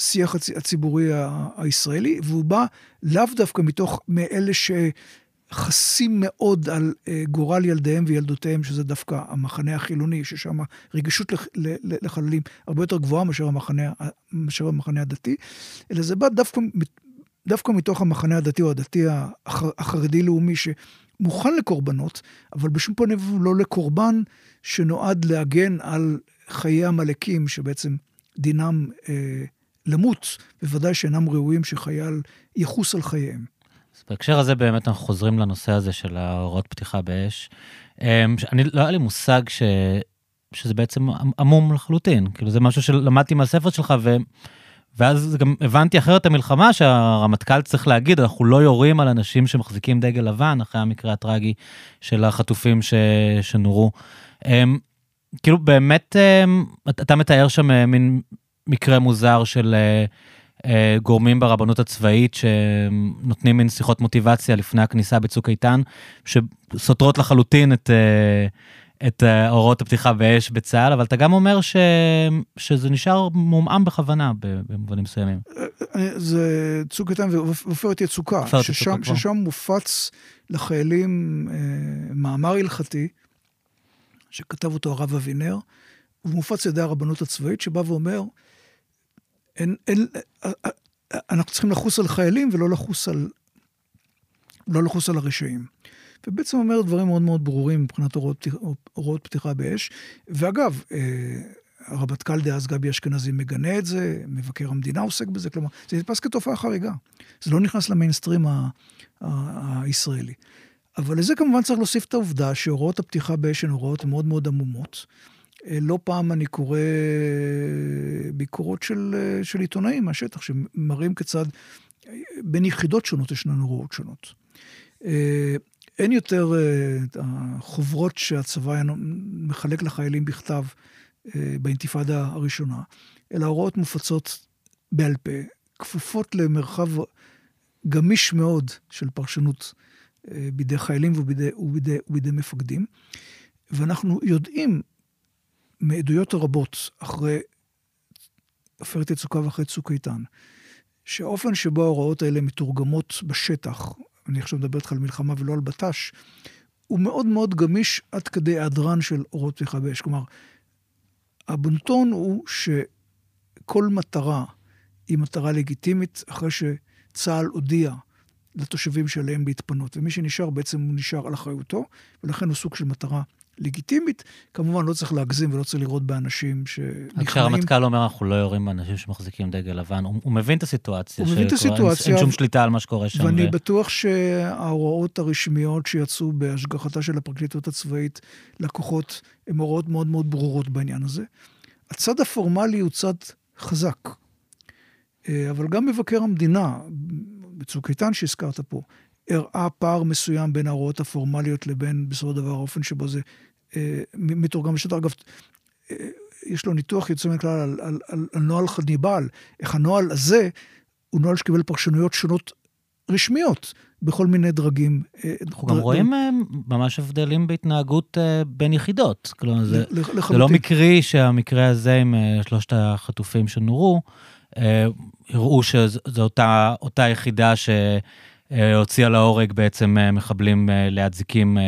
בשיח הציבורי הישראלי, והוא בא לאו דווקא מתוך מאלה שחסים מאוד על אה, גורל ילדיהם וילדותיהם, שזה דווקא המחנה החילוני, ששם רגישות לחללים הרבה יותר גבוהה מאשר המחנה, מאשר המחנה הדתי, אלא זה בא דווקא דווקא מתוך המחנה הדתי או הדתי החרדי-לאומי, שמוכן לקורבנות, אבל בשום פנים לא לקורבן שנועד להגן על חיי עמלקים, שבעצם דינם אה, למות, בוודאי שאינם ראויים שחייל יחוס על חייהם. אז בהקשר הזה באמת אנחנו חוזרים לנושא הזה של ההוראות פתיחה באש. אה, אני, לא היה לי מושג ש, שזה בעצם עמום לחלוטין, כאילו זה משהו שלמדתי מהספר שלך, ו... ואז גם הבנתי אחרת המלחמה שהרמטכ"ל צריך להגיד, אנחנו לא יורים על אנשים שמחזיקים דגל לבן, אחרי המקרה הטרגי של החטופים ש... שנורו. הם, כאילו באמת, הם, אתה מתאר שם אה, מין מקרה מוזר של אה, אה, גורמים ברבנות הצבאית שנותנים מין שיחות מוטיבציה לפני הכניסה בצוק איתן, שסותרות לחלוטין את... את אה, הוראות הפתיחה באש בצה"ל, אבל אתה גם אומר ש... שזה נשאר מומעם בכוונה במובנים מסוימים. אה, אה, זה צוק איתן ועופרת יצוקה, ששם, ששם מופץ לחיילים מאמר הלכתי, שכתב אותו הרב אבינר, הוא מופץ על ידי הרבנות הצבאית, שבא ואומר, אין, אין, אנחנו צריכים לחוס על חיילים ולא לחוס על, לא לחוס על הרשעים. ובעצם אומר דברים מאוד מאוד ברורים מבחינת הוראות, פתיח, פתיחה באש. ואגב, אה, הרמטכ"ל דאז גבי אשכנזי מגנה את זה, מבקר המדינה עוסק בזה, כלומר, זה נתפס כתופעה חריגה. זה לא נכנס למיינסטרים הישראלי. אבל לזה כמובן צריך להוסיף את העובדה שהוראות הפתיחה באש הן הוראות מאוד מאוד עמומות. אה, לא פעם אני קורא ביקורות של, אה, של עיתונאים מהשטח, שמראים כיצד בין יחידות שונות יש לנו הוראות שונות. אין יותר החוברות שהצבא מחלק לחיילים בכתב באינתיפאדה הראשונה, אלא הוראות מופצות בעל פה, כפופות למרחב גמיש מאוד של פרשנות בידי חיילים ובידי, ובידי, ובידי מפקדים. ואנחנו יודעים מעדויות הרבות אחרי עופרת יצוקה ואחרי צוק איתן, שהאופן שבו ההוראות האלה מתורגמות בשטח, אני עכשיו מדבר איתך על מלחמה ולא על בט"ש, הוא מאוד מאוד גמיש עד כדי היעדרן של אורות פתיחה באש. כלומר, הבונטון הוא שכל מטרה היא מטרה לגיטימית, אחרי שצה"ל הודיע לתושבים שעליהם להתפנות, ומי שנשאר בעצם הוא נשאר על אחריותו, ולכן הוא סוג של מטרה לגיטימית. כמובן, לא צריך להגזים ולא צריך לראות באנשים שנכנעים. כשהרמטכ"ל אומר, אנחנו לא יורים באנשים שמחזיקים דגל לבן, הוא, הוא מבין את הסיטואציה. הוא מבין את הסיטואציה. אין שום שליטה על מה שקורה שם. ואני ו... בטוח שההוראות הרשמיות שיצאו בהשגחתה של הפרקליטות הצבאית לכוחות, הן הוראות מאוד מאוד ברורות בעניין הזה. הצד הפורמלי הוא צד חזק. אה, אבל גם מבקר המדינה, בצוק איתן שהזכרת פה, הראה פער מסוים בין ההוראות הפורמליות לבין, בסופו של דבר, האופן שבו זה מתורגם לשטח. אגב, אה, יש לו ניתוח יוצא מן הכלל על, על, על, על נוהל חניבל, איך הנוהל הזה הוא נוהל שקיבל פרשנויות שונות רשמיות בכל מיני דרגים. אה, אנחנו דר... גם רואים אה, ממש הבדלים בהתנהגות אה, בין יחידות. כלומר, זה, זה לא מקרי שהמקרה הזה עם שלושת החטופים שנורו, הראו שזו אותה, אותה יחידה ש... הוציאה להורג בעצם מחבלים להדזיקים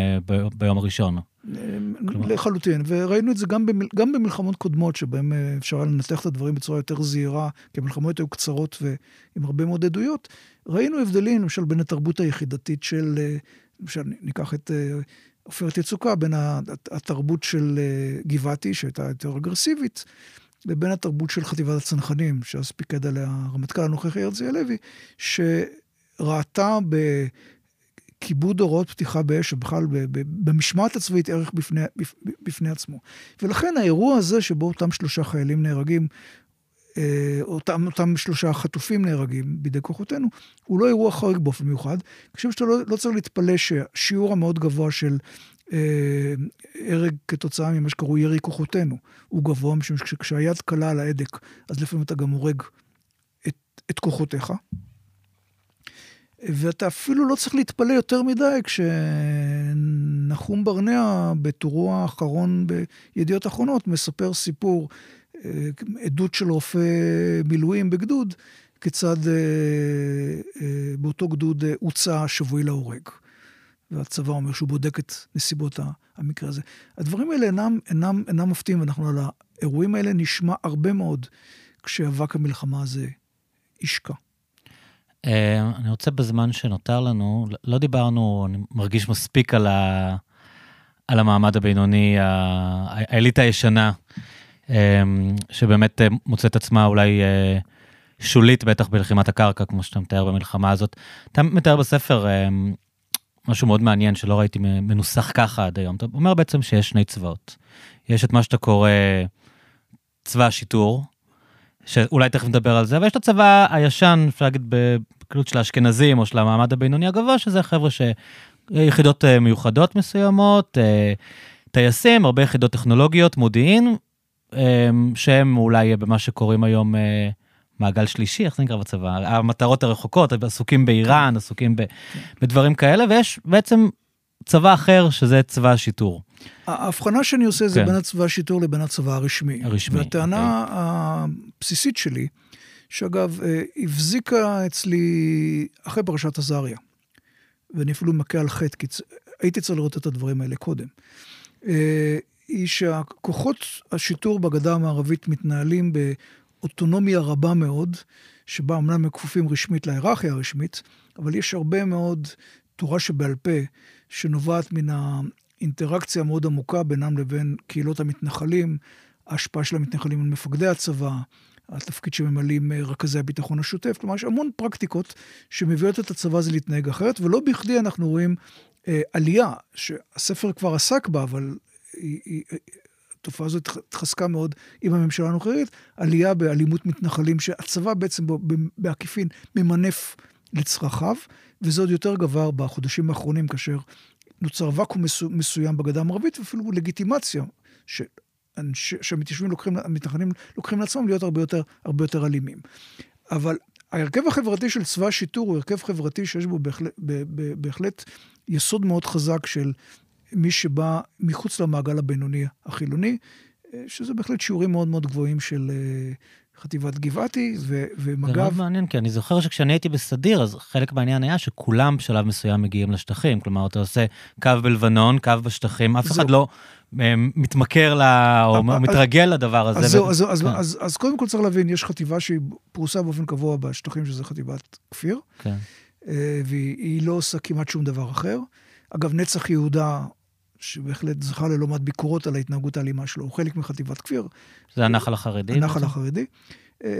ביום הראשון. לחלוטין, וראינו את זה גם, במל... גם במלחמות קודמות, שבהן אפשר היה לנתח את הדברים בצורה יותר זהירה, כי המלחמות היו קצרות ועם הרבה מאוד עדויות. ראינו הבדלים, למשל, בין התרבות היחידתית של, למשל, ניקח את עופרת יצוקה, בין התרבות של גבעתי, שהייתה יותר אגרסיבית, לבין התרבות של חטיבת הצנחנים, שאז פיקד עליה הרמטכ"ל הנוכחי הרצי הלוי, שראתה בכיבוד הוראות פתיחה באש, ובכלל במשמעת הצבאית ערך בפני, בפני עצמו. ולכן האירוע הזה, שבו אותם שלושה חיילים נהרגים, אה, אותם, אותם שלושה חטופים נהרגים בידי כוחותינו, הוא לא אירוע חריג באופן מיוחד. אני חושב שאתה לא, לא צריך להתפלא שהשיעור המאוד גבוה של אה, הרג כתוצאה ממה שקראו ירי כוחותינו. הוא גבוה, משום שכשהיד קלה על ההדק, אז לפעמים אתה גם הורג את, את כוחותיך. ואתה אפילו לא צריך להתפלא יותר מדי כשנחום ברנע, בטורו האחרון בידיעות אחרונות, מספר סיפור, אה, עדות של רופא מילואים בגדוד, כיצד אה, אה, באותו גדוד הוצא שבוי להורג. והצבא אומר שהוא בודק את נסיבות המקרה הזה. הדברים האלה אינם, אינם, אינם מפתיעים, ואנחנו על האירועים האלה נשמע הרבה מאוד כשאבק המלחמה הזה ישקע. אה, אני רוצה בזמן שנותר לנו, לא דיברנו, אני מרגיש מספיק על, ה, על המעמד הבינוני, האליטה הישנה, אה, שבאמת אה, מוצאת עצמה אולי שולית בטח בלחימת הקרקע, כמו שאתה מתאר במלחמה הזאת. אתה מתאר בספר משהו מאוד מעניין שלא ראיתי מנוסח ככה עד היום. אתה אומר בעצם שיש שני צבאות. יש את מה שאתה קורא צבא השיטור, שאולי תכף נדבר על זה, ויש את הצבא הישן, אפשר להגיד בקלות של האשכנזים או של המעמד הבינוני הגבוה, שזה חבר'ה שיחידות אה, מיוחדות מסוימות, אה, טייסים, הרבה יחידות טכנולוגיות, מודיעין, אה, שהם אולי במה שקוראים היום מעגל שלישי, איך זה נקרא בצבא? המטרות הרחוקות, עסוקים באיראן, עסוקים ב, בדברים כאלה, ויש בעצם צבא אחר, שזה צבא השיטור. ההבחנה שאני עושה זה כן. בין הצבא השיטור לבין הצבא הרשמי. הרשמי. והטענה okay. אוקיי. הבסיסית שלי, שאגב, אה, הבזיקה אצלי אחרי פרשת עזריה, ואני אפילו מכה על חטא, כי הייתי צריך לראות את הדברים האלה קודם, אה, היא שהכוחות השיטור בגדה המערבית מתנהלים באוטונומיה רבה מאוד, שבה אמנם הם כפופים רשמית להיררכיה הרשמית, אבל יש הרבה מאוד תורה שבעל פה, שנובעת מן האינטראקציה המאוד עמוקה בינם לבין קהילות המתנחלים, ההשפעה של המתנחלים על מפקדי הצבא, התפקיד שממלאים אה, רכזי הביטחון השוטף. כלומר, יש המון פרקטיקות שמביאות את הצבא הזה להתנהג אחרת, ולא בכדי אנחנו רואים אה, עלייה, שהספר כבר עסק בה, אבל היא, היא, התופעה הזאת התחזקה מאוד עם הממשלה הנוכחית, עלייה באלימות מתנחלים, שהצבא בעצם בעקיפין ממנף לצרכיו, וזה עוד יותר גבר בחודשים האחרונים, כאשר נוצר ואקום מסו, מסוים בגדה המערבית, ואפילו לגיטימציה, שהמתיישבים לוקחים, המתנחלים לוקחים לעצמם להיות הרבה יותר, הרבה יותר אלימים. אבל ההרכב החברתי של צבא השיטור הוא הרכב חברתי שיש בו בהחלט, בהחלט יסוד מאוד חזק של מי שבא מחוץ למעגל הבינוני החילוני, שזה בהחלט שיעורים מאוד מאוד גבוהים של אה, חטיבת גבעתי ו- ומג"ב. זה מאוד מעניין, כי אני זוכר שכשאני הייתי בסדיר, אז חלק מהעניין היה שכולם בשלב מסוים מגיעים לשטחים. כלומר, אתה עושה קו בלבנון, קו בשטחים, אף אחד לא אה, מתמכר לה, או מתרגל לדבר הזה. אז זהו, אז, אז, כן. אז, אז קודם כל צריך להבין, יש חטיבה שהיא פרוסה באופן קבוע בשטחים, שזה חטיבת כפיר, כן. אה, והיא לא עושה כמעט שום דבר אחר. אגב, נצח יהודה שבהחלט זכה ללא מעט ביקורות על ההתנהגות האלימה שלו, הוא חלק מחטיבת כפיר. זה הנחל החרדי? הנחל החרדי. אה,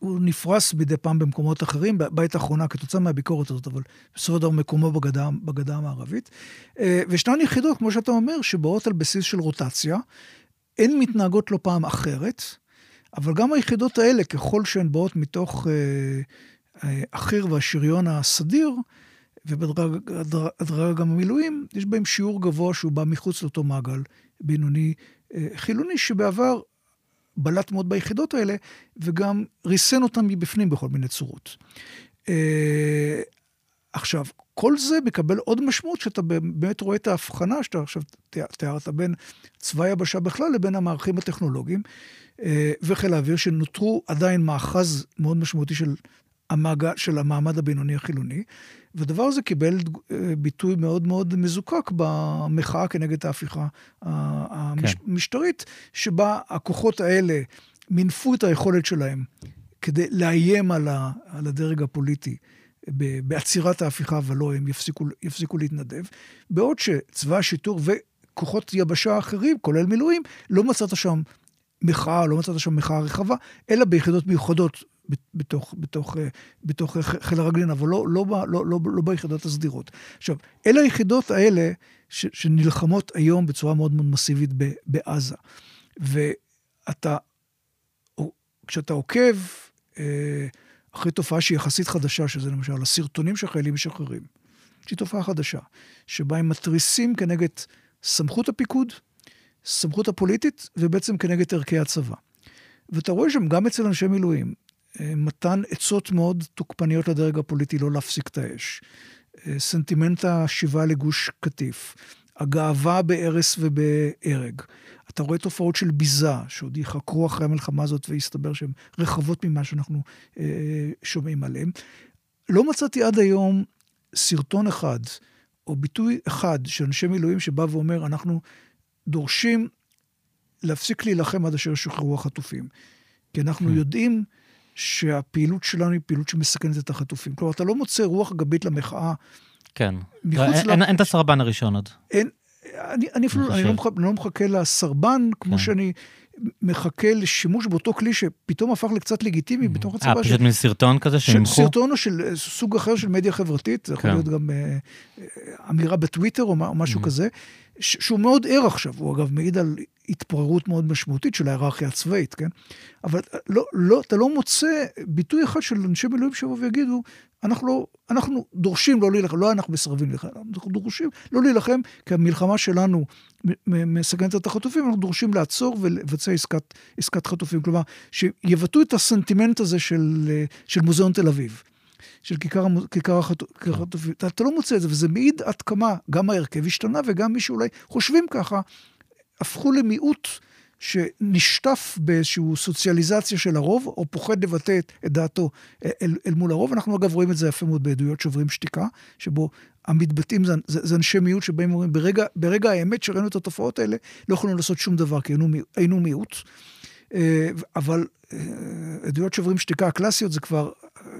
הוא נפרס מדי פעם במקומות אחרים, בעת האחרונה כתוצאה מהביקורת הזאת, אבל בסופו של דבר מקומו בגדה, בגדה המערבית. אה, וישנן יחידות, כמו שאתה אומר, שבאות על בסיס של רוטציה, הן מתנהגות לא פעם אחרת, אבל גם היחידות האלה, ככל שהן באות מתוך אה, החי"ר והשריון הסדיר, ובדרג המילואים, יש בהם שיעור גבוה שהוא בא מחוץ לאותו מעגל בינוני אה, חילוני, שבעבר בלט מאוד ביחידות האלה, וגם ריסן אותם מבפנים בכל מיני צורות. אה, עכשיו, כל זה מקבל עוד משמעות שאתה באמת רואה את ההבחנה שאתה עכשיו תיארת בין צבא היבשה בכלל לבין המערכים הטכנולוגיים אה, וחיל האוויר, שנותרו עדיין מאחז מאוד משמעותי של המעגל, של המעמד הבינוני החילוני, והדבר הזה קיבל אה, ביטוי מאוד מאוד מזוקק במחאה כנגד ההפיכה המשטרית, כן. שבה הכוחות האלה מינפו את היכולת שלהם כדי לאיים על, ה, על הדרג הפוליטי בעצירת ההפיכה, ולא הם יפסיקו, יפסיקו להתנדב, בעוד שצבא השיטור וכוחות יבשה אחרים, כולל מילואים, לא מצאת שם מחאה, לא מצאת שם מחאה רחבה, אלא ביחידות מיוחדות בתוך, בתוך, אה, בתוך חיל הרגלין, אבל לא, לא, לא, לא, לא, ביחידות הסדירות. עכשיו, אלה היחידות האלה ש, שנלחמות היום בצורה מאוד מאוד מסיבית ב, בעזה. ואתה, כשאתה עוקב אה, אחרי תופעה שהיא יחסית חדשה, שזה למשל הסרטונים שחיילים משחררים, שהיא תופעה חדשה, שבה הם מתריסים כנגד סמכות הפיקוד, סמכות הפוליטית, ובעצם כנגד ערכי הצבא. ואתה רואה שם גם אצל אנשי מילואים, אה, מתן עצות מאוד תוקפניות לדרג הפוליטי לא להפסיק את האש. אה, סנטימנט השיבה לגוש קטיף, הגאווה בהרס ובהרג. אתה רואה תופעות של ביזה, שעוד ייחקרו אחרי המלחמה הזאת ויסתבר שהן רחבות ממה שאנחנו אה, שומעים עליהן. לא מצאתי עד היום סרטון אחד, או ביטוי אחד של אנשי מילואים שבא ואומר, אנחנו דורשים להפסיק להילחם עד אשר ישוחררו החטופים. כי אנחנו כן. יודעים שהפעילות שלנו היא פעילות שמסכנת את החטופים. כלומר, אתה לא מוצא רוח גבית למחאה. כן. לא, אין, את הסרבן הראשון עוד. אין, אני, אני אפילו אני לא, מח, לא מחכה לסרבן, כמו כן. שאני מחכה לשימוש באותו כלי שפתאום הפך לקצת לגיטימי mm. בתוך הצבא. אה, פשוט מין סרטון כזה שנמחו? סרטון או של אה, סוג אחר של מדיה חברתית, זה יכול כן. להיות גם אה, אמירה בטוויטר או משהו mm. כזה, שהוא מאוד ער עכשיו, הוא אגב מעיד על התפוררות מאוד משמעותית של ההיררכיה הצבאית, כן? אבל לא, לא, אתה לא מוצא ביטוי אחד של אנשי מילואים שיבואו ויגידו, אנחנו, לא, אנחנו דורשים לא להילחם, לא אנחנו מסרבים להילחם, אנחנו דורשים לא להילחם, כי המלחמה שלנו מסכנת את החטופים, אנחנו דורשים לעצור ולבצע עסקת, עסקת חטופים. כלומר, שיבטאו את הסנטימנט הזה של, של מוזיאון תל אביב. של כיכר, כיכר החטופים. אתה, אתה לא מוצא את זה, וזה מעיד עד כמה גם ההרכב השתנה וגם מי שאולי חושבים ככה, הפכו למיעוט שנשטף באיזושהי סוציאליזציה של הרוב, או פוחד לבטא את, את דעתו אל, אל מול הרוב. אנחנו אגב רואים את זה יפה מאוד בעדויות שוברים שתיקה, שבו המתבטאים זה, זה, זה אנשי מיעוט שבאים ואומרים, ברגע, ברגע האמת שראינו את התופעות האלה, לא יכולנו לעשות שום דבר, כי היינו, היינו מיעוט. אה, אבל אה, עדויות שוברים שתיקה הקלאסיות זה כבר אה,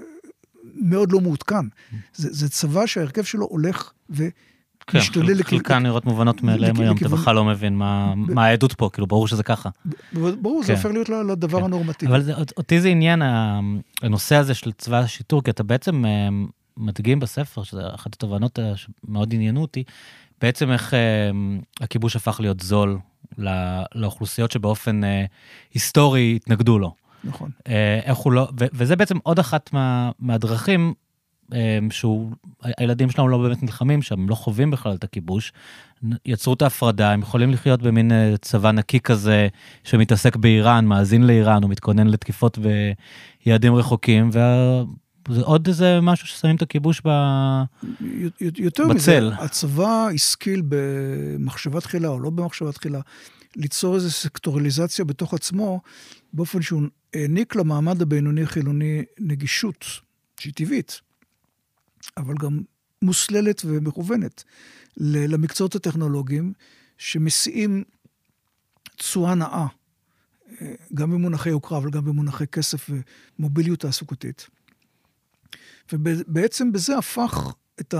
מאוד לא מעודכן. זה, זה צבא שההרכב שלו הולך ו... כן, חלקן נראות מובנות מאליהם היום, אתה בכלל לא מבין מה העדות פה, כאילו, ברור שזה ככה. ברור, זה כן. הופך להיות לדבר כן. הנורמטיבי. אבל אותי זה עניין, הנושא הזה של צבא השיטור, כי אתה בעצם אה, מדגים בספר, שזו אחת התובנות אה, שמאוד עניינו אותי, בעצם איך אה, הכיבוש הפך להיות זול לאוכלוסיות שבאופן היסטורי התנגדו לו. נכון. איך הוא לא, וזה בעצם עוד אחת מהדרכים אמ, שהוא, הילדים שלנו לא באמת נלחמים שם, הם לא חווים בכלל את הכיבוש. יצרו את ההפרדה, הם יכולים לחיות במין אה, צבא נקי כזה שמתעסק באיראן, מאזין לאיראן, הוא מתכונן לתקיפות ביעדים רחוקים, וזה עוד איזה משהו ששמים את הכיבוש ב... יותר בצל. מזה, הצבא השכיל במחשבה תחילה או לא במחשבה תחילה, ליצור איזו סקטוריליזציה בתוך עצמו, באופן שהוא העניק למעמד הבינוני-חילוני נגישות שהיא טבעית. אבל גם מוסללת ומכוונת למקצועות הטכנולוגיים, שמסיעים תשואה נאה, אה, גם במונחי יוקרה, אבל גם במונחי כסף ומוביליות תעסוקתית. ובעצם בזה הפך את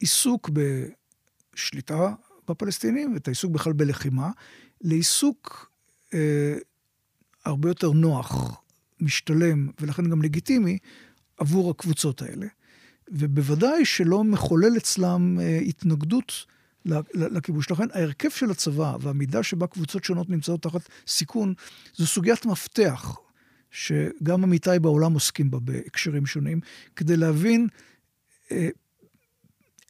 העיסוק בשליטה בפלסטינים, ואת העיסוק בכלל בלחימה, לעיסוק אה, הרבה יותר נוח, משתלם, ולכן גם לגיטימי, עבור הקבוצות האלה. ובוודאי שלא מחולל אצלם אה, התנגדות לכיבוש. לכן ההרכב של הצבא והמידה שבה קבוצות שונות נמצאות תחת סיכון, זו סוגיית מפתח, שגם עמיתיי בעולם עוסקים בה בהקשרים שונים, כדי להבין אה,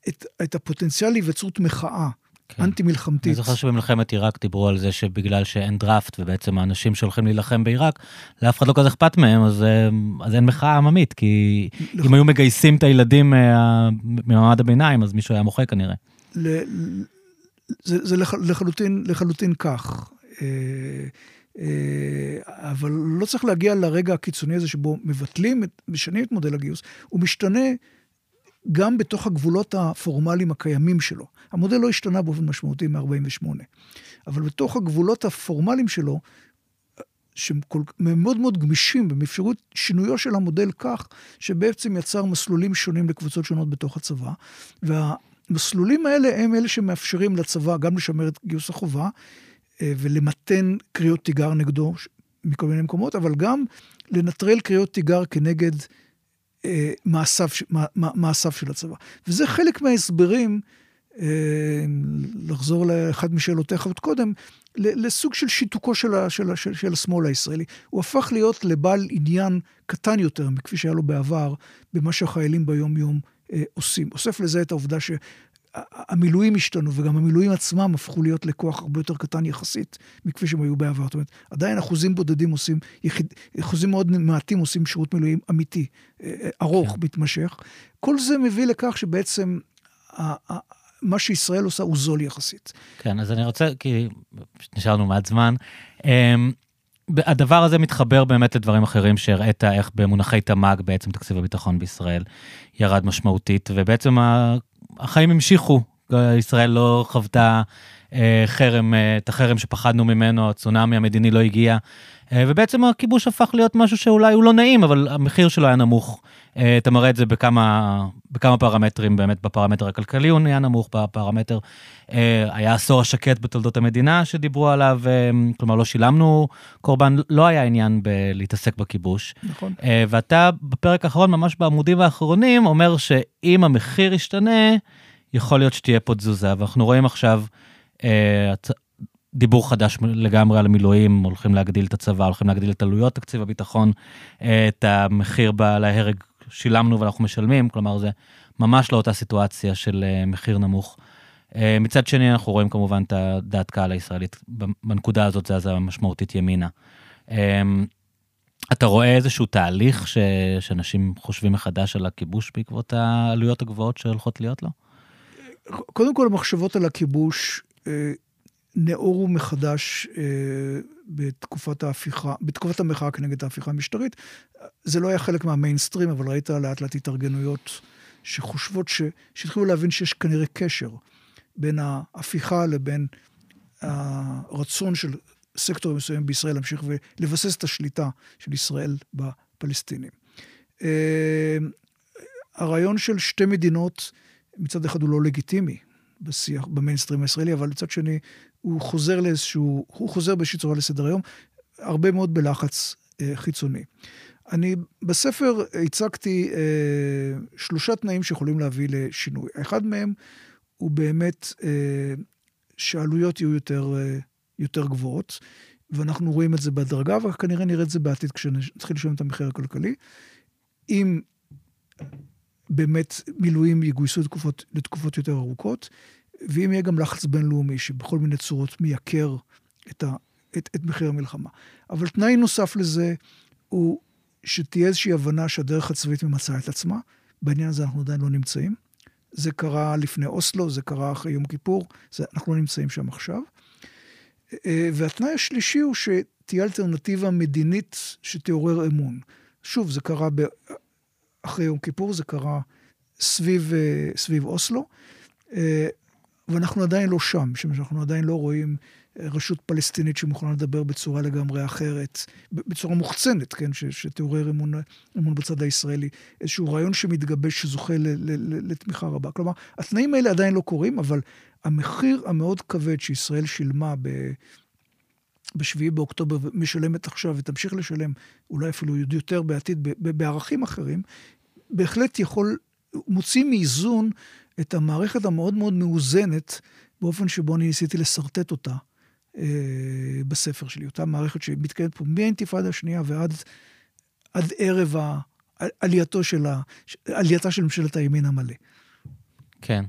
את, את הפוטנציאל להיווצרות מחאה. כן. אנטי-מלחמתית. אני זוכר שבמלחמת עיראק דיברו על זה שבגלל שאין דראפט, ובעצם האנשים שהולכים להילחם בעיראק, לאף אחד לא כזה אכפת מהם, אז, אה, אז אין מחאה עממית, כי אם היו מגייסים את הילדים אה, ממעמד הביניים, אז מישהו היה מוחה כנראה. ל, זה, זה לחלוטין, לחלוטין כך. אה, אבל לא צריך להגיע לרגע הקיצוני הזה שבו מבטלים, משנים את מודל הגיוס, הוא משתנה גם בתוך הגבולות הפורמליים הקיימים שלו. המודל לא השתנה באופן משמעותי מ-48, אבל בתוך הגבולות הפורמליים שלו, שהם מאוד מאוד גמישים, הם אפשרו שינויו של המודל כך, שבעצם יצר מסלולים שונים לקבוצות שונות בתוך הצבא, והמסלולים האלה הם אלה שמאפשרים לצבא גם לשמר את גיוס החובה, אה, ולמתן קריאות תיגר נגדו מכל מיני מקומות, אבל גם לנטרל קריאות תיגר כנגד מעשיו, מעשיו של הצבא. וזה חלק מההסברים, אה, לחזור לאחד משאלותיך עוד קודם, לסוג של שיתוקו של, של, של, של השמאל הישראלי. הוא הפך להיות לבעל עניין קטן יותר מכפי שהיה לו בעבר, במה שהחיילים ביום-יום אה, עושים. אוסף לזה את העובדה ש... המילואים השתנו, וגם המילואים עצמם הפכו להיות לכוח הרבה יותר קטן יחסית מכפי שהם היו בעבר. זאת אומרת, עדיין אחוזים בודדים עושים, יחיד, אחוזים מאוד מעטים עושים שירות מילואים אמיתי, אה, אה, ארוך, כן. מתמשך. כל זה מביא לכך שבעצם מה שישראל עושה הוא זול יחסית. כן, אז אני רוצה, כי נשארנו מעט זמן. אמ, הדבר הזה מתחבר באמת לדברים אחרים שהראית איך במונחי תמ"ג בעצם תקציב הביטחון בישראל ירד משמעותית, ובעצם החיים המשיכו, ישראל לא חוותה חרם, אה, את החרם שפחדנו ממנו, הצונאמי המדיני לא הגיע, אה, ובעצם הכיבוש הפך להיות משהו שאולי הוא לא נעים, אבל המחיר שלו היה נמוך. אתה מראה את זה בכמה, בכמה פרמטרים, באמת בפרמטר הכלכלי הוא נהיה נמוך, בפרמטר היה עשור השקט בתולדות המדינה שדיברו עליו, כלומר לא שילמנו קורבן, לא היה עניין בלהתעסק בכיבוש. נכון. ואתה בפרק האחרון, ממש בעמודים האחרונים, אומר שאם המחיר ישתנה, יכול להיות שתהיה פה תזוזה, ואנחנו רואים עכשיו אה, דיבור חדש לגמרי על המילואים, הולכים להגדיל את הצבא, הולכים להגדיל את עלויות תקציב הביטחון, אה, את המחיר להרג שילמנו ואנחנו משלמים, כלומר זה ממש לא אותה סיטואציה של אה, מחיר נמוך. מצד שני, אנחנו רואים כמובן את הדעת קהל הישראלית, בנקודה הזאת זה אז המשמעותית ימינה. אתה רואה איזשהו תהליך ש... שאנשים חושבים מחדש על הכיבוש בעקבות העלויות הגבוהות שהולכות להיות לו? קודם כל, המחשבות על הכיבוש אה, נאורו מחדש אה, בתקופת ההפיכה, בתקופת המחאה כנגד ההפיכה המשטרית. זה לא היה חלק מהמיינסטרים, אבל ראית לאט לאט התארגנויות שחושבות, ש... שהתחילו להבין שיש כנראה קשר בין ההפיכה לבין הרצון של סקטורים מסוימים בישראל להמשיך ולבסס את השליטה של ישראל בפלסטינים. אה, הרעיון של שתי מדינות, מצד אחד הוא לא לגיטימי בשיח, במיינסטרים הישראלי, אבל מצד שני הוא חוזר לאיזשהו, הוא חוזר באיזושהי צורה לסדר היום, הרבה מאוד בלחץ אה, חיצוני. אני בספר הצגתי אה, שלושה תנאים שיכולים להביא לשינוי. אחד מהם הוא באמת אה, שהעלויות יהיו יותר, אה, יותר גבוהות, ואנחנו רואים את זה בהדרגה, וכנראה נראה את זה בעתיד כשנתחיל לשלם את המחיר הכלכלי. אם באמת מילואים יגויסו לתקופות, לתקופות יותר ארוכות, ואם יהיה גם לחץ בינלאומי שבכל מיני צורות מייקר את, ה, את, את מחיר המלחמה. אבל תנאי נוסף לזה הוא שתהיה איזושהי הבנה שהדרך הצבאית ממצה את עצמה. בעניין הזה אנחנו עדיין לא נמצאים. זה קרה לפני אוסלו, זה קרה אחרי יום כיפור, זה, אנחנו לא נמצאים שם עכשיו. אה, והתנאי השלישי הוא שתהיה אלטרנטיבה מדינית שתעורר אמון. שוב, זה קרה. אחרי יום כיפור, זה קרה סביב, אה, סביב אוסלו, אה, ואנחנו עדיין לא שם, משום שאנחנו עדיין לא רואים רשות פלסטינית שמוכנה לדבר בצורה לגמרי אחרת, בצורה מוחצנת, כן, ש, שתעורר אמון, אמון בצד הישראלי. איזשהו רעיון שמתגבש, שזוכה ל, ל, ל, לתמיכה רבה. כלומר, התנאים האלה עדיין לא קורים, אבל המחיר המאוד כבד שישראל שילמה ב... ב-7 באוקטובר משלמת עכשיו ותמשיך לשלם, אולי אפילו יותר בעתיד, בערכים אחרים, בהחלט יכול, מוציא מאיזון את המערכת המאוד מאוד מאוזנת, באופן שבו אני ניסיתי לשרטט אותה אה, בספר שלי. אותה מערכת שמתקיימת פה מהאינתיפאדה השנייה ועד עד ערב ה, עלייתו של ה, עלייתה של ממשלת הימין המלא. כן.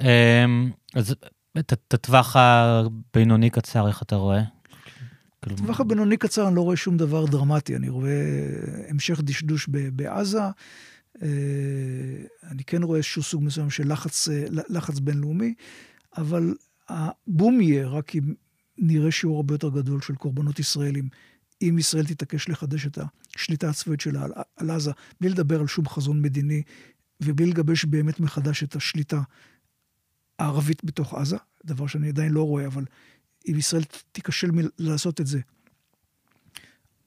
אמ, אז את הטווח הבינוני קצר, איך אתה רואה? בטווח הבינוני קצר אני לא רואה שום דבר דרמטי, אני רואה המשך דשדוש בעזה. אה, אני כן רואה איזשהו סוג מסוים של לחץ, אה, לחץ בינלאומי, אבל הבום יהיה רק אם נראה שיעור הרבה יותר גדול של קורבנות ישראלים. אם ישראל תתעקש לחדש את השליטה הצבאית שלה על, על עזה, בלי לדבר על שום חזון מדיני, ובלי לגבש באמת מחדש את השליטה הערבית בתוך עזה, דבר שאני עדיין לא רואה, אבל אם ישראל תיכשל מלעשות את זה,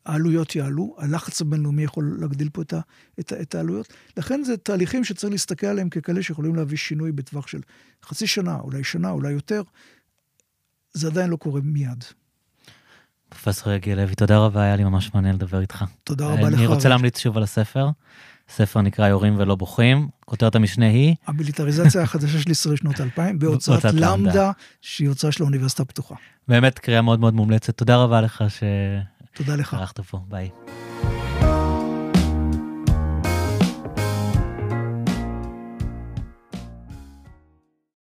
העלויות יעלו, הלחץ הבינלאומי יכול להגדיל פה את, ה, את, את העלויות. לכן זה תהליכים שצריך להסתכל עליהם ככאלה שיכולים להביא שינוי בטווח של חצי שנה, אולי שנה, אולי יותר. זה עדיין לא קורה מיד. פרופסור יגיע לוי, תודה רבה, היה לי ממש מעניין לדבר איתך. תודה רבה לך. אני רוצה להמליץ שוב על הספר. ספר נקרא יורים ולא בוכים, כותרת המשנה היא... המיליטריזציה (laughs) החדשה של ישראל שנות 2000, בהוצאת למדה, שהיא הוצאה של האוניברסיטה הפתוחה. באמת קריאה מאוד מאוד מומלצת, תודה רבה לך ש... תודה לך. ערכת פה, ביי.